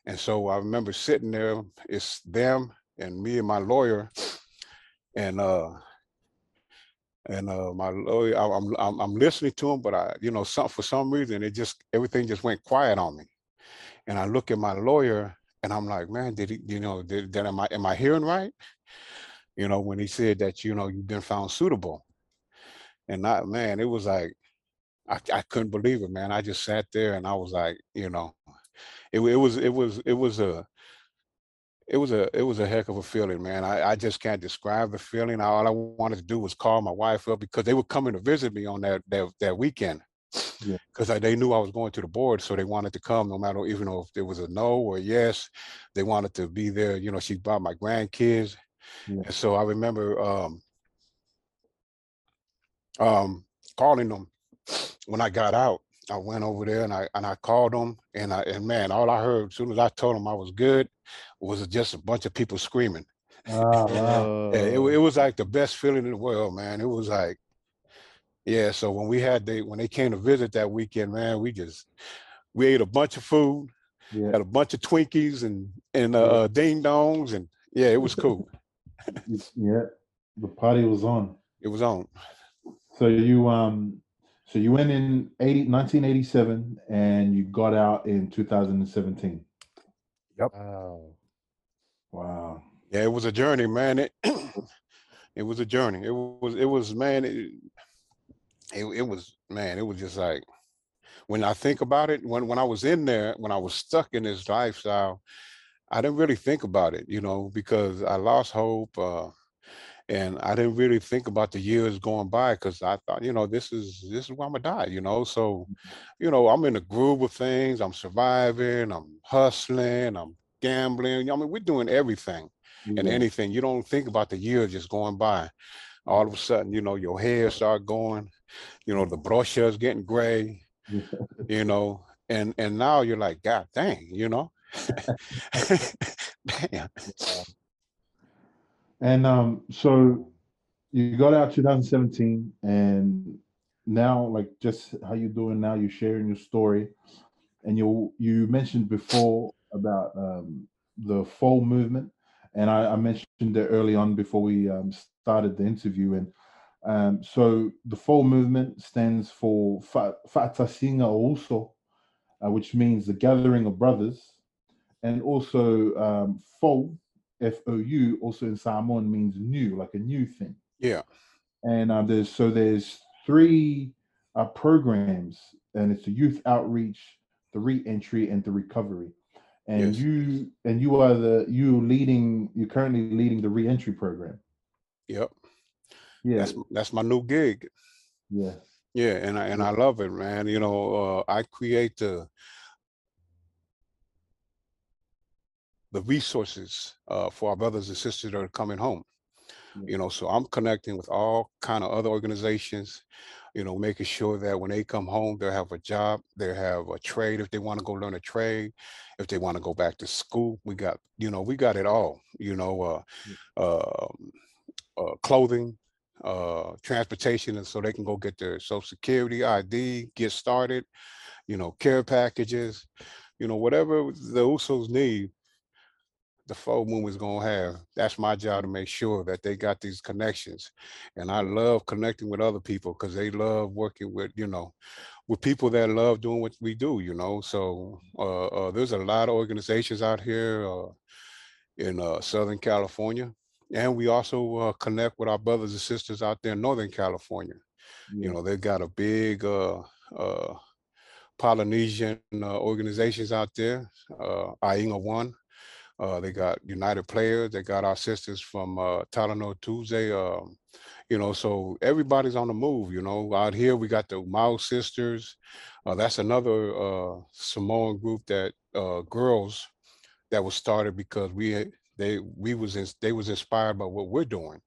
And so I remember sitting there, it's them and me and my lawyer, and uh, and uh, my lawyer, I, am I'm I'm listening to him, but I, you know, some for some reason it just everything just went quiet on me, and I look at my lawyer and I'm like, man, did he, you know, did, did am I am I hearing right? You know, when he said that, you know, you've been found suitable, and not man, it was like, I I couldn't believe it, man. I just sat there and I was like, you know, it, it was it was it was a it was a it was a heck of a feeling, man. I, I just can't describe the feeling. All I wanted to do was call my wife up because they were coming to visit me on that that, that weekend. Because yeah. [SNIFFS] they knew I was going to the board, so they wanted to come no matter even if it was a no or yes, they wanted to be there. You know, she brought my grandkids, yeah. and so I remember um, um, calling them [SNIFFS] when I got out I went over there and I and I called them and I and man, all I heard as soon as I told them I was good was just a bunch of people screaming. [LAUGHS] Oh, wow. yeah, it, it was like the best feeling in the world, man. It was like, yeah. So when we had they when they came to visit that weekend, man, we just we ate a bunch of food, yeah. had a bunch of Twinkies and and uh, uh ding dongs, and yeah, it was cool. [LAUGHS] yeah, the party was on. It was on. So you um so you went in 80, 1987 and you got out in 2017. Yep. Wow. Wow. Yeah, it was a journey, man. It [CLEARS THROAT] it was a journey. It was it was man. It, it, it was man. It was just like when I think about it. When when I was in there, when I was stuck in this lifestyle, I didn't really think about it, you know, because I lost hope. Uh, and I didn't really think about the years going by because I thought, you know, this is this is where I'm gonna die, you know. So, mm-hmm. you know, I'm in a groove of things. I'm surviving. I'm hustling. I'm gambling. I mean, we're doing everything and mm-hmm. anything. You don't think about the years just going by. All of a sudden, you know, your hair start going. You know, the brochure's getting gray. [LAUGHS] you know, and and now you're like, God dang, you know. [LAUGHS] [LAUGHS] Damn. And um, so you got out 2017, and now, like, just how you doing now? You're sharing your story, and you you mentioned before about um, the fou movement, and I, I, mentioned it early on before we um, started the interview. And um, so the fou movement stands for Fa'atasinga also, uh, which means the gathering of brothers, and also um, fou, F O U, also in Samoan means new, like a new thing. Yeah. And uh, there's so there's three uh, programs, and it's the youth outreach, the re-entry, and the recovery. And yes. you and you are the you leading. You're currently leading the re-entry program. Yep. Yeah. That's that's my new gig. Yeah. Yeah, and I and I love it, man. You know, uh, I create the the resources uh, for our brothers and sisters that are coming home. You know, so I'm connecting with all kind of other organizations, you know, making sure that when they come home, they'll have a job, they have a trade if they want to go learn a trade, if they want to go back to school. We got, you know, we got it all, you know, uh, uh, uh, clothing, uh, transportation, and so they can go get their social security ID, get started, you know, care packages, you know, whatever the Usos need, the fou movement is gonna have. That's my job to make sure that they got these connections. And I love connecting with other people because they love working with, you know, with people that love doing what we do, you know. So uh, uh, there's a lot of organizations out here uh, in uh, Southern California. And we also uh, connect with our brothers and sisters out there in Northern California. Yeah. You know, they've got a big uh, Polynesian organizations out there, uh, Ainga One uh, they got United Players. They got our sisters from uh, Talanoa Tuesday. Um, you know, so everybody's on the move. You know, out here we got the Mao Sisters. Uh, that's another uh, Samoan group that uh, girls that was started because we they we was in, they was inspired by what we're doing.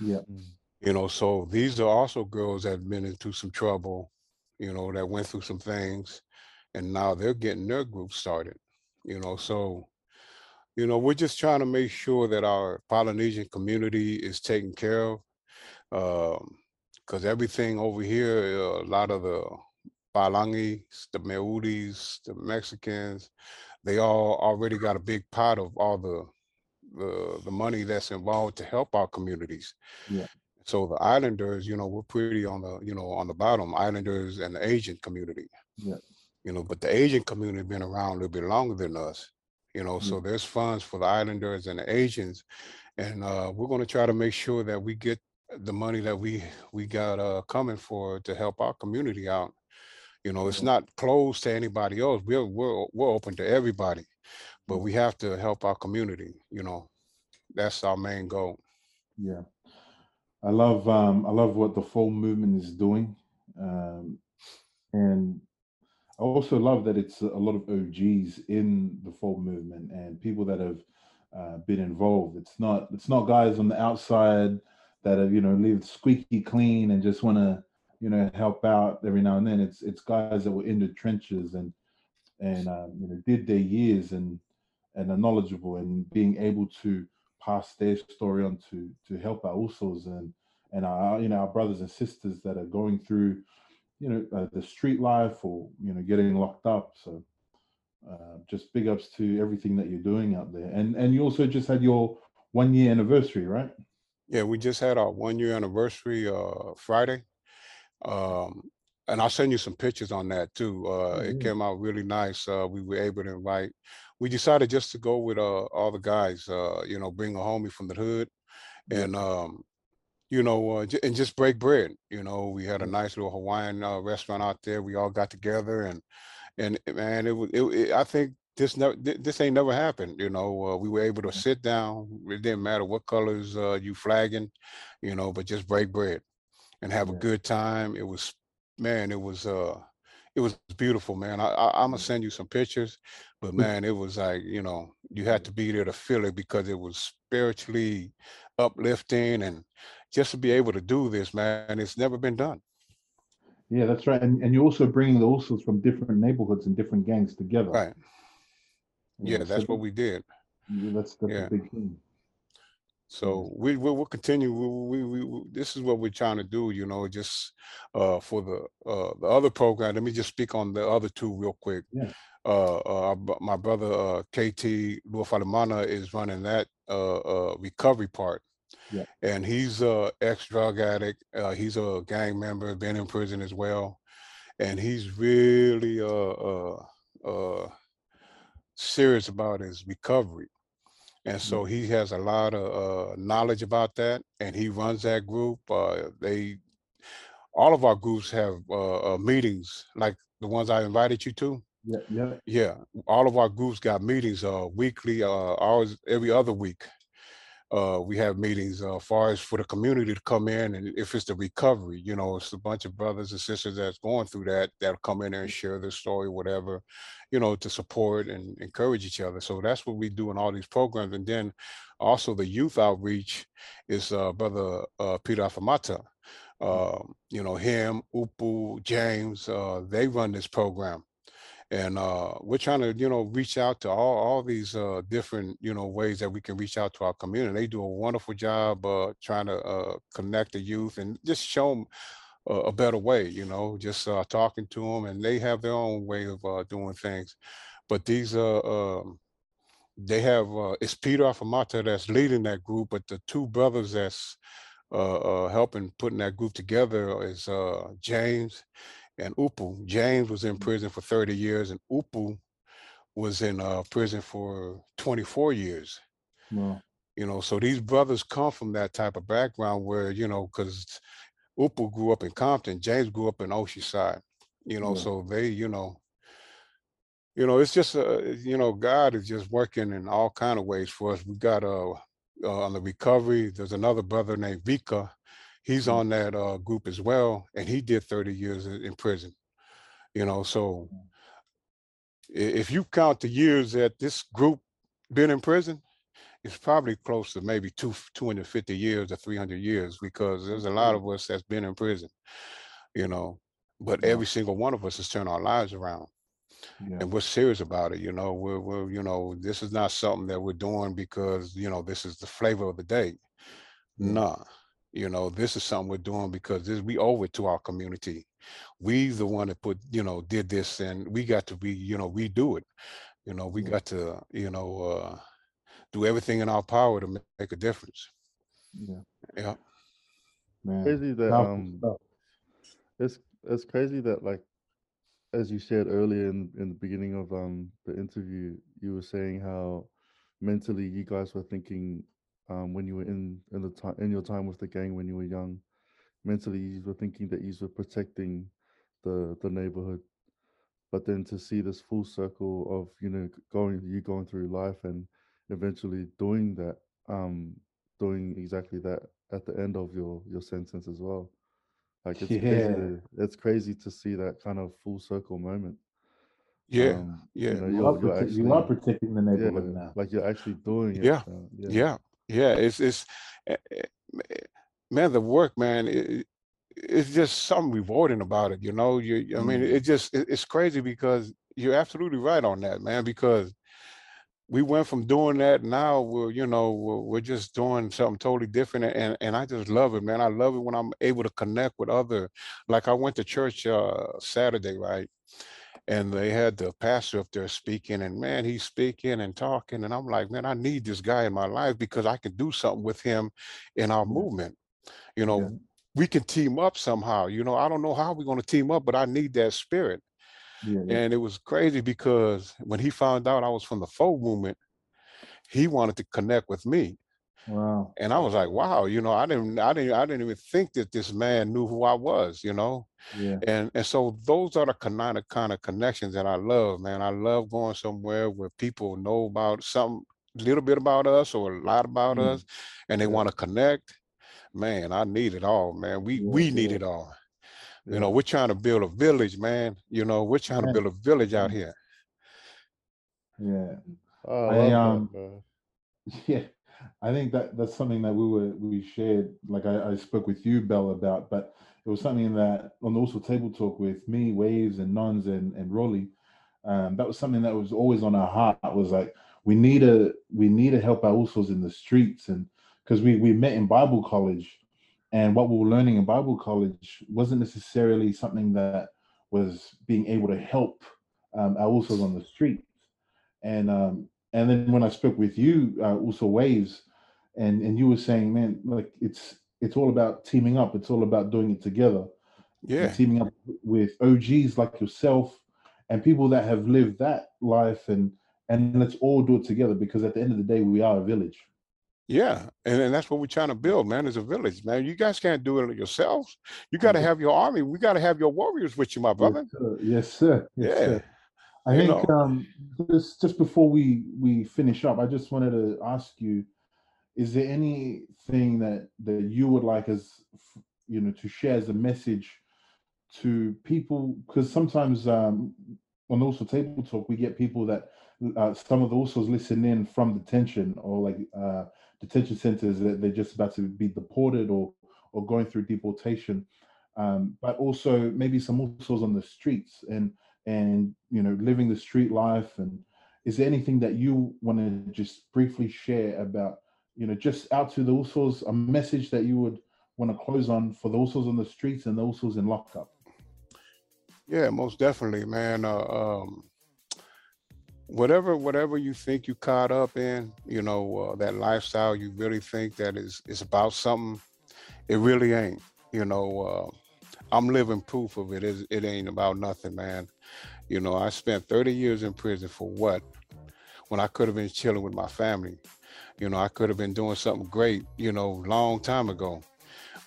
Yeah. Mm. You know, so these are also girls that have been into some trouble. You know, that went through some things, and now they're getting their group started. You know, so you know, we're just trying to make sure that our Polynesian community is taken care of. Because um, everything over here, uh, a lot of the Palangis, the Meudis, the Mexicans, they all already got a big pot of all the the, the money that's involved to help our communities. Yeah. So the islanders, you know, we're pretty on the, you know, on the bottom, islanders and the Asian community. Yeah. You know, but the Asian community been around a little bit longer than us you know mm-hmm. so there's funds for the islanders and the asians and uh, we're going to try to make sure that we get the money that we we got uh, coming for to help our community out. You know it's not closed to anybody else. We're we're, we're open to everybody but we have to help our community you know. That's our main goal. Yeah. I love um i love what the fou movement is doing um and I also love that it's a lot of OGs in the fou movement and people that have uh, been involved. It's not it's not guys on the outside that have you know lived squeaky clean and just want to you know help out every now and then. It's it's guys that were in the trenches and and um, you know did their years and and are knowledgeable and being able to pass their story on to to help our usos and and our you know our brothers and sisters that are going through you know uh, the street life or you know getting locked up. So uh, just big ups to everything that you're doing out there. And and you also just had your one year anniversary right? Yeah we just had our one year anniversary uh friday. Um and i'll send you some pictures on that too. Uh mm-hmm. it came out really nice. Uh we were able to invite we decided just to go with uh all the guys uh you know bring a homie from the hood. And um you know, uh, and just break bread. You know, we had a nice little Hawaiian uh, restaurant out there. We all got together, and and man, it was. It, it, I think this never this ain't never happened. You know, uh, we were able to sit down. It didn't matter what colors uh, you flagging, you know, but just break bread and have a good time. It was, man, it was. uh it was beautiful, man. I, I, am gonna send you some pictures, but man, it was like you know you had to be there to feel it because it was spiritually uplifting and just to be able to do this, man, it's never been done. Yeah, that's right. And and you're also bringing the Usos from different neighborhoods and different gangs together. Right. Yeah, yeah that's so what we did. Yeah, that's that's yeah. a big thing. So we we will continue. We, we, we, this is what we're trying to do. You know, just uh, for the uh, the other program. Let me just speak on the other two real quick. Yeah. Uh, uh, my brother uh, KT Luafalamana is running that uh, uh, recovery part. Yeah. And he's a ex drug addict. Uh, he's a gang member, been in prison as well, and he's really uh, uh, uh, serious about his recovery. And so he has a lot of uh, knowledge about that, and he runs that group. Uh, they, all of our groups have uh, uh, meetings like the ones I invited you to. Yeah, yeah. Yeah, all of our groups got meetings uh, weekly, uh, ours every other week. Uh, we have meetings uh, far as for the community to come in, and if it's the recovery, you know, it's a bunch of brothers and sisters that's going through that that'll come in there and share their story, whatever, you know, to support and encourage each other. So that's what we do in all these programs, and then also the youth outreach is uh, brother uh, Peter Afamata. Uh, you know, him, Upu, James, uh, they run this program and uh, we're trying to you know reach out to all all these uh, different you know ways that we can reach out to our community. They do a wonderful job uh, trying to uh, connect the youth and just show them a, a better way. You know, just uh, talking to them, and they have their own way of uh, doing things. But these uh, um, they have it's Peter Afamata that's leading that group, but the two brothers that's helping putting that group together is James and Upu. James was in prison for 30 years, and Upu was in uh, prison for 24 years. Wow. You know, so these brothers come from that type of background where, you know, because Upu grew up in Compton, James grew up in Oceanside, you know, yeah. so they, you know, you know, it's just, uh, you know, God is just working in all kind of ways for us. We got uh, uh on the recovery, there's another brother named Vika he's mm-hmm. on that uh, group as well, and he did 30 years in, prison. You know, so mm-hmm. if you count the years that this group been in prison, it's probably close to maybe two 250 years or 300 years because there's a lot mm-hmm. of us that's been in prison. You know, but every single one of us has turned our lives around. Yeah. And we're serious about it, you know. We're, we're, you know, this is not something that we're doing because, you know, this is the flavor of the day. Nah, you know, this is something we're doing because this, we owe it to our community. We the one that put, you know, did this and we got to be, you know, we do it. You know, we got to, you know, uh, do everything in our power to make a difference. Yeah. Yeah. Man. Crazy that um it's it's crazy that like as you said earlier in, in the beginning of um the interview, you were saying how mentally you guys were thinking um, when you were in in the time in your time with the gang when you were young. Mentally, you were thinking that you were protecting the the neighborhood, but then to see this full circle of you know going you going through life and eventually doing that, um, doing exactly that at the end of your your sentence as well. Like it's yeah. crazy. To, it's crazy to see that kind of full circle moment. Yeah, um, yeah. You, know, you, are, actually, you are protecting the neighborhood yeah, now. Like you're actually doing it. Yeah, uh, yeah, yeah, yeah, it's it's eh, eh, man, the work, man, it, it's just something rewarding about it. You know, you I mean, mm-hmm. it just it, it's crazy because you're absolutely right on that, man. Because we went from doing that now we're you know we're, we're just doing something totally different and and i just love it man i love it when i'm able to connect with other like i went to church uh saturday right and they had the pastor up there speaking and man he's speaking and talking and i'm like man i need this guy in my life because i can do something with him in our movement you know yeah. we can team up somehow you know i don't know how we're going to team up but i need that spirit yeah, yeah. and it was crazy because when he found out i was from the fou movement he wanted to connect with me Wow. And I was like, wow, you know, I didn't I didn't I didn't even think that this man knew who I was, you know. Yeah. And and so those are the kind of kind of connections that I love, man. I love going somewhere where people know about some little bit about us or a lot about mm. us and they yeah. want to connect. Man, I need it all, man. We yeah, we need it all. You know, we're trying to build a village, man. You know, we're trying to build a village out here. Yeah. Oh, I, um, [LAUGHS] yeah. I think that that's something that we were we shared. Like I, I spoke with you, Bell, about, but it was something that on the Uso table talk with me, Waves, and Nuns, and and Rolly. Um, that was something that was always on our heart. Was like we need to we need to help our usos in the streets, and because we we met in Bible college, and what we were learning in Bible college wasn't necessarily something that was being able to help um, our Uso on the streets. And um, and then when I spoke with you, uh, also waves, and and you were saying, man, like it's it's all about teaming up. It's all about doing it together. Yeah, teaming up with OGs like yourself and people that have lived that life, and and let's all do it together because at the end of the day, we are a village. Yeah, and, and that's what we're trying to build, man, is a village, man. You guys can't do it yourselves. You got to have your army. We got to have your warriors with you, my brother. Yes, sir. Yes, sir. Yes, yeah. Sir. I you think um, just just before we we finish up, I just wanted to ask you: Is there anything that that you would like as you know to share as a message to people? Because sometimes um, on Uso Table Talk, we get people that uh, some of the USOs listen in from detention or like uh, detention centers that they're just about to be deported or or going through deportation, um, but also maybe some USOs on the streets and and you know living the street life. And is there anything that you want to just briefly share about you know just out to the USOs a message that you would want to close on for the USOs on the streets and the USOs in lockup? Yeah, most definitely, man. Uh, um, whatever whatever you think you caught up in you know uh, that lifestyle you really think that is is about something it really ain't you know uh, i'm living proof of it. it it ain't about nothing man you know i spent 30 years in prison for what when i could have been chilling with my family you know i could have been doing something great you know long time ago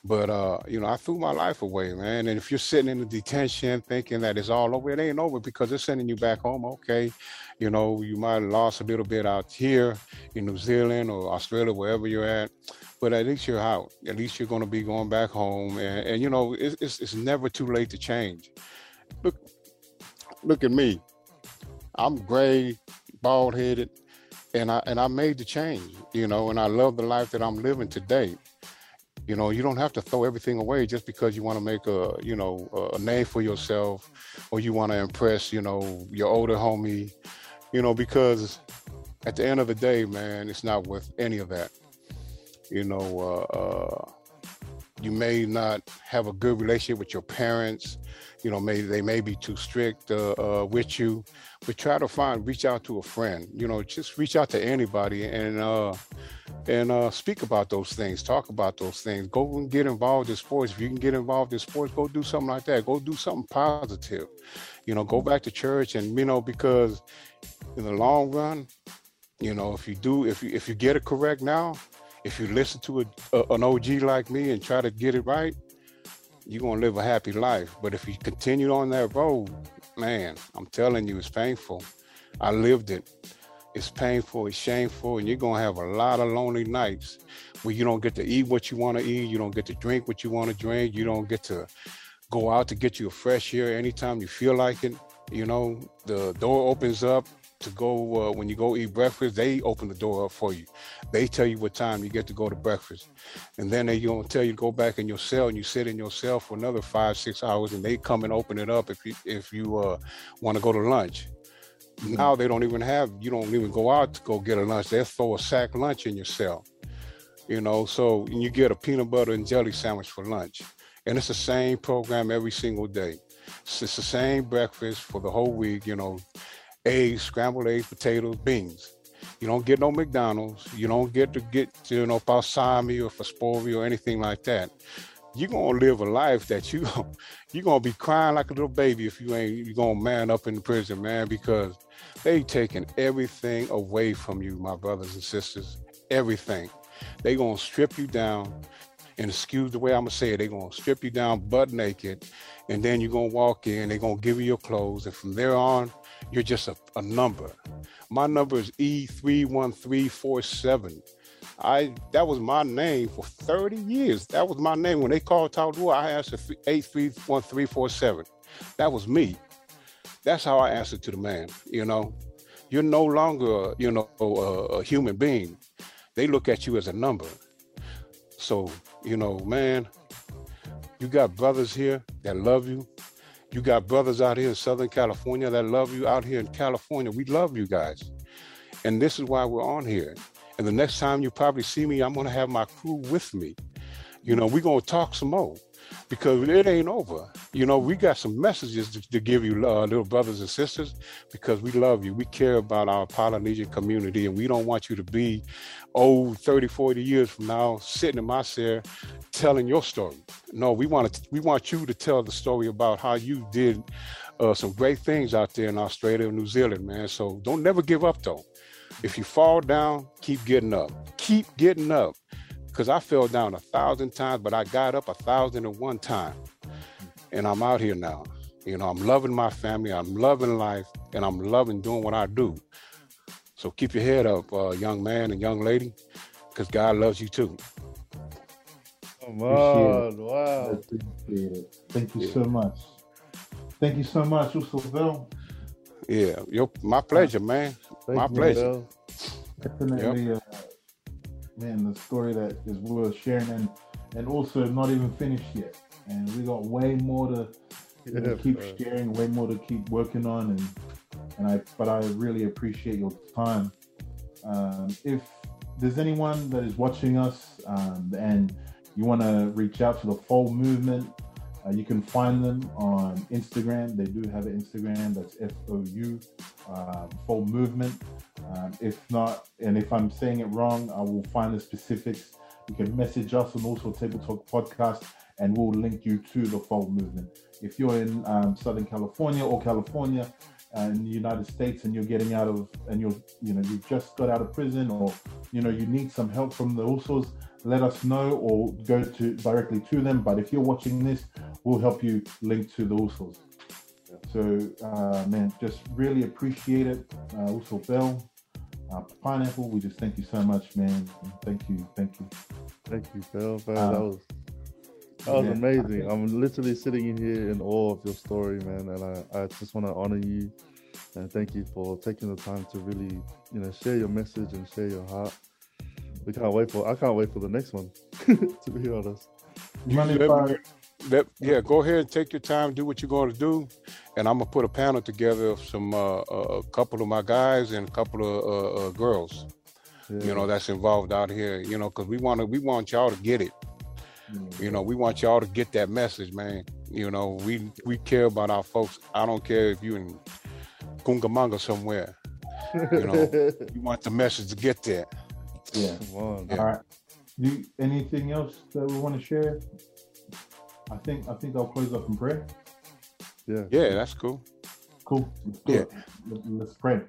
but uh, you know, I threw my life away, man. And if you're sitting in the detention thinking that it's all over, it ain't over because they're sending you back home. Okay, you know, you might have lost a little bit out here in New Zealand or Australia, wherever you're at, but at least you're out. At least you're going to be going back home, and, and you know, it's, it's it's never too late to change. Look, look at me. I'm gray, bald headed, and I and I made the change, you know, and I love the life that I'm living today. You know, you don't have to throw everything away just because you want to make a, you know, a name for yourself or you want to impress, you know, your older homie, you know, because at the end of the day, man, it's not worth any of that. You know, uh, uh, you may not have a good relationship with your parents. You know, maybe they may be too strict uh, uh, with you, but try to find, reach out to a friend. You know, just reach out to anybody and uh, and uh, speak about those things, talk about those things. Go and get involved in sports. If you can get involved in sports, go do something like that. Go do something positive. You know, go back to church, and you know, because in the long run, you know, if you do, if you if you get it correct now, if you listen to a, a, an OG like me and try to get it right, you're gonna live a happy life. But if you continue on that road, man, I'm telling you, it's painful. I lived it it's painful, it's shameful, and you're gonna have a lot of lonely nights where you don't get to eat what you want to eat, you don't get to drink what you want to drink, you don't get to go out to get you a fresh air anytime you feel like it. You know, the door opens up to go uh, when you go eat breakfast. They open the door up for you. They tell you what time you get to go to breakfast, and then they gonna tell you to go back in your cell and you sit in your cell for another five six hours, and they come and open it up if you if you uh, want to go to lunch. Now they don't even have, you don't even go out to go get a lunch. They'll throw a sack lunch in your cell. You know, so you get a peanut butter and jelly sandwich for lunch. And it's the same program every single day. It's the same breakfast for the whole week, you know, eggs, scrambled eggs, potatoes, beans. You don't get no McDonald's. You don't get to get, you know, balsami or Fospori or anything like that you're gonna live a life that you [LAUGHS] you're gonna be crying like a little baby if you ain't you're gonna man up in the prison, man, because they taking everything away from you, my brothers and sisters. Everything. They gonna strip you down, and excuse the way I'm gonna say it, they gonna strip you down butt naked, and then you're gonna walk in, they're gonna give you your clothes, and from there on, you're just a, a number. My number is E31347. I that was my name for 30 years. That was my name. When they called Taulua, I answered 831347. That was me. That's how I answered to the man, you know. You're no longer, you know, a, a human being. They look at you as a number. So, you know, man, you got brothers here that love you. You got brothers out here in Southern California that love you. Out here in California, we love you guys. And this is why we're on here. And the next time you probably see me, I'm gonna have my crew with me. You know, we're gonna talk some more because it ain't over. You know, we got some messages to, to give you, uh, little brothers and sisters, because we love you. We care about our Polynesian community, and we don't want you to be old 30, 40 years from now sitting in my chair telling your story. No, we want to, we want you to tell the story about how you did uh, some great things out there in Australia and New Zealand, man. So don't never give up, though. If you fall down, keep getting up. Keep getting up because I fell down a thousand times, but I got up a thousand and one time. And I'm out here now. You know, I'm loving my family, I'm loving life, and I'm loving doing what I do. So keep your head up, uh, young man and young lady, because God loves you too. Come on, wow. Thank you yeah. so much. Thank you so much, Uso Bell. Yeah, your, my pleasure, man. Thank my pleasure. Definitely. Yep. Man, the story that is worth sharing and and also not even finished yet. And we got way more to, yeah, keep bro. sharing, way more to keep working on and and I but I really appreciate your time. Um, if there's anyone that is watching us um, and you want to reach out to the Fou Movement, uh, you can find them on Instagram. They do have an Instagram that's F O U, uh, Fou Movement. Um, if not, and if I'm saying it wrong, I will find the specifics. You can message us on Uso Table Talk Podcast, and we'll link you to the Fou Movement. If you're in um, Southern California or California, in the United States, and you're getting out of, and you're, you know, you've just got out of prison, or you know, you need some help from the USOs, let us know, or go to directly to them. But if you're watching this, we'll help you link to the USOs. So, uh, man, just really appreciate it. Uh, Uso, Bell, uh, Pineapple, we just thank you so much, man. Thank you, thank you. Thank you, Phil. Man, that was that was yeah. amazing. I'm literally sitting in here in awe of your story, man, and I, I just want to honor you and thank you for taking the time to really, you know, share your message and share your heart. We can't wait for. I can't wait for the next one. [LAUGHS] to be honest. That, yeah, go ahead and take your time, do what you're going to do, and I'm gonna put a panel together of some uh, a couple of my guys and a couple of uh, uh, girls, yeah. you know, that's involved out here, you know, because we want to we want y'all to get it, mm-hmm. you know, we want y'all to get that message, man. You know, we we care about our folks. I don't care if you in Kungamanga somewhere, you know, [LAUGHS] we want the message to get there. Yeah. On, yeah. All right. You anything else that we want to share? I think I think I'll close up in prayer. Yeah. Yeah, that's cool. Cool. yeah. Let's pray.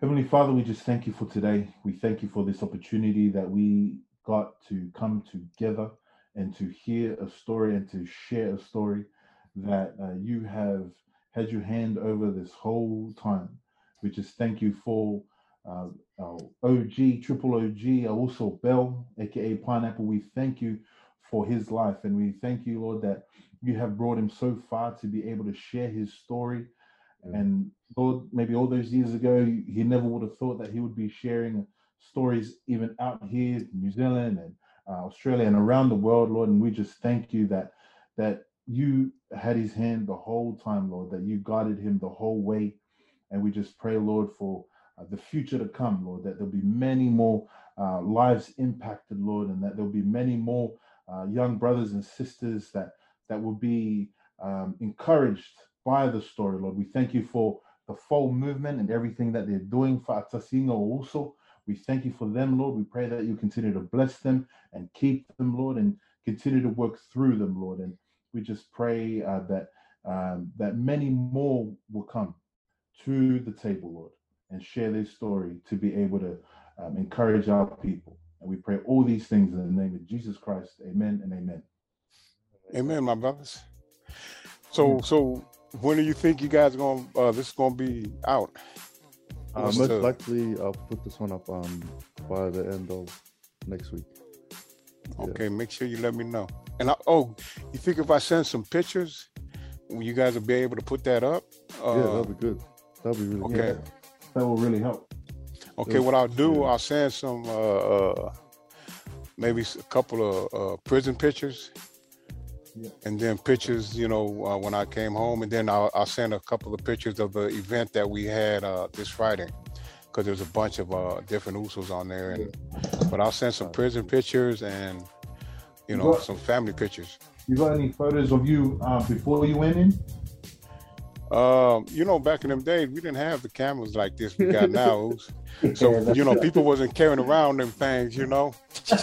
Heavenly Father, we just thank you for today. We thank you for this opportunity that we got to come together and to hear a story and to share a story that uh, you have had your hand over this whole time. We just thank you for uh, our OG, triple OG, Uso Bell, aka Pineapple. We thank you for his life. And we thank you, Lord, that you have brought him so far to be able to share his story. And Lord, maybe all those years ago, he never would have thought that he would be sharing stories even out here in New Zealand and uh, Australia and around the world, Lord. And we just thank you that that you had his hand the whole time, Lord, that you guided him the whole way. And we just pray, Lord, for uh, the future to come, Lord, that there'll be many more uh, lives impacted, Lord, and that there'll be many more uh, young brothers and sisters that that will be um, encouraged by the story, Lord. We thank you for the full movement and everything that they're doing for Atasinga also. We thank you for them, Lord. We pray that you continue to bless them and keep them, Lord, and continue to work through them, Lord. And we just pray uh, that um, that many more will come to the table, Lord, and share their story to be able to um, encourage our people. And we pray all these things in the name of Jesus Christ. Amen and amen. Amen, my brothers. So, so when do you think you guys are going? Uh, this is going to be out? Uh, most the... likely, I'll put this one up um, by the end of next week. Okay, yeah. make sure you let me know. And I, oh, you think if I send some pictures, you guys will be able to put that up? Uh, yeah, that'll be good. That'll be really okay. good. That will really help. Okay, what I'll do, I'll send some, uh, uh, maybe a couple of uh, prison pictures, yeah. and then pictures, you know, uh, when I came home, and then I'll, I'll, send a couple of pictures of the event that we had uh, this Friday, because there's a bunch of uh, different Usos on there. And but I'll send some prison pictures and you know some family pictures. You got any photos of you uh, before you went in? Um, you know, back in them days, we didn't have the cameras like this we got now. [LAUGHS] so you know, people wasn't carrying around them things. You know,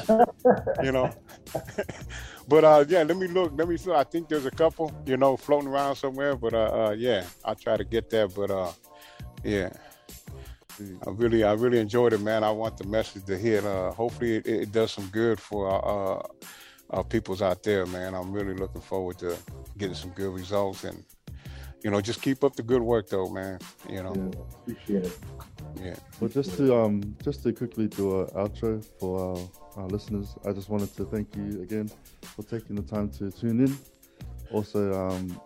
[LAUGHS] you know. [LAUGHS] but uh, yeah, let me look. Let me see. I think there's a couple, you know, floating around somewhere. But uh, uh yeah, I'll try to get there. But uh, yeah. I really, I really enjoyed it, man. I want the message to hit. Uh, hopefully, it, it does some good for uh, our peoples out there, man. I'm really looking forward to getting some good results and you know, just keep up the good work though, man. You know. Yeah, appreciate it. Yeah. Well just to um just to quickly do an outro for our, our listeners, I just wanted to thank you again for taking the time to tune in. Also, um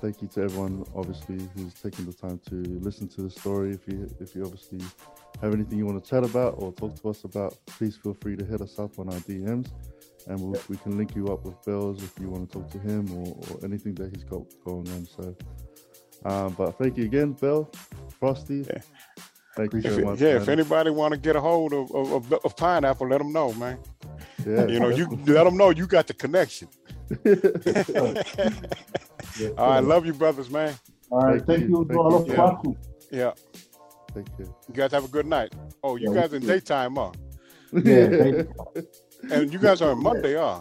thank you to everyone obviously who's taking the time to listen to the story. If you if you obviously have anything you want to chat about or talk to us about, please feel free to hit us up on our DMs and we'll, we can link you up with Bells if you want to talk to him or, or anything that he's got going on. So, um, but thank you again, Bell, Frosty. Yeah. Thank you very much. Yeah, man. if anybody want to get a hold of, of, of, pineapple, let them know, man. Yeah, you know, you let them know you got the connection. [LAUGHS] All right, love you, brothers, man. All right, thank, thank you. you. Thank you. Yeah. yeah. Thank you. You guys have a good night. Oh, you yeah, guys in daytime, huh? Yeah. [LAUGHS] And you guys are on Monday, huh?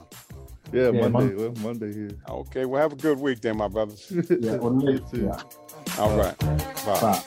Yeah, yeah Monday. Monday. Well, Monday here. Okay, well, have a good week then, my brothers. [LAUGHS] yeah, [LAUGHS] well, yeah. All right. Bye. Bye.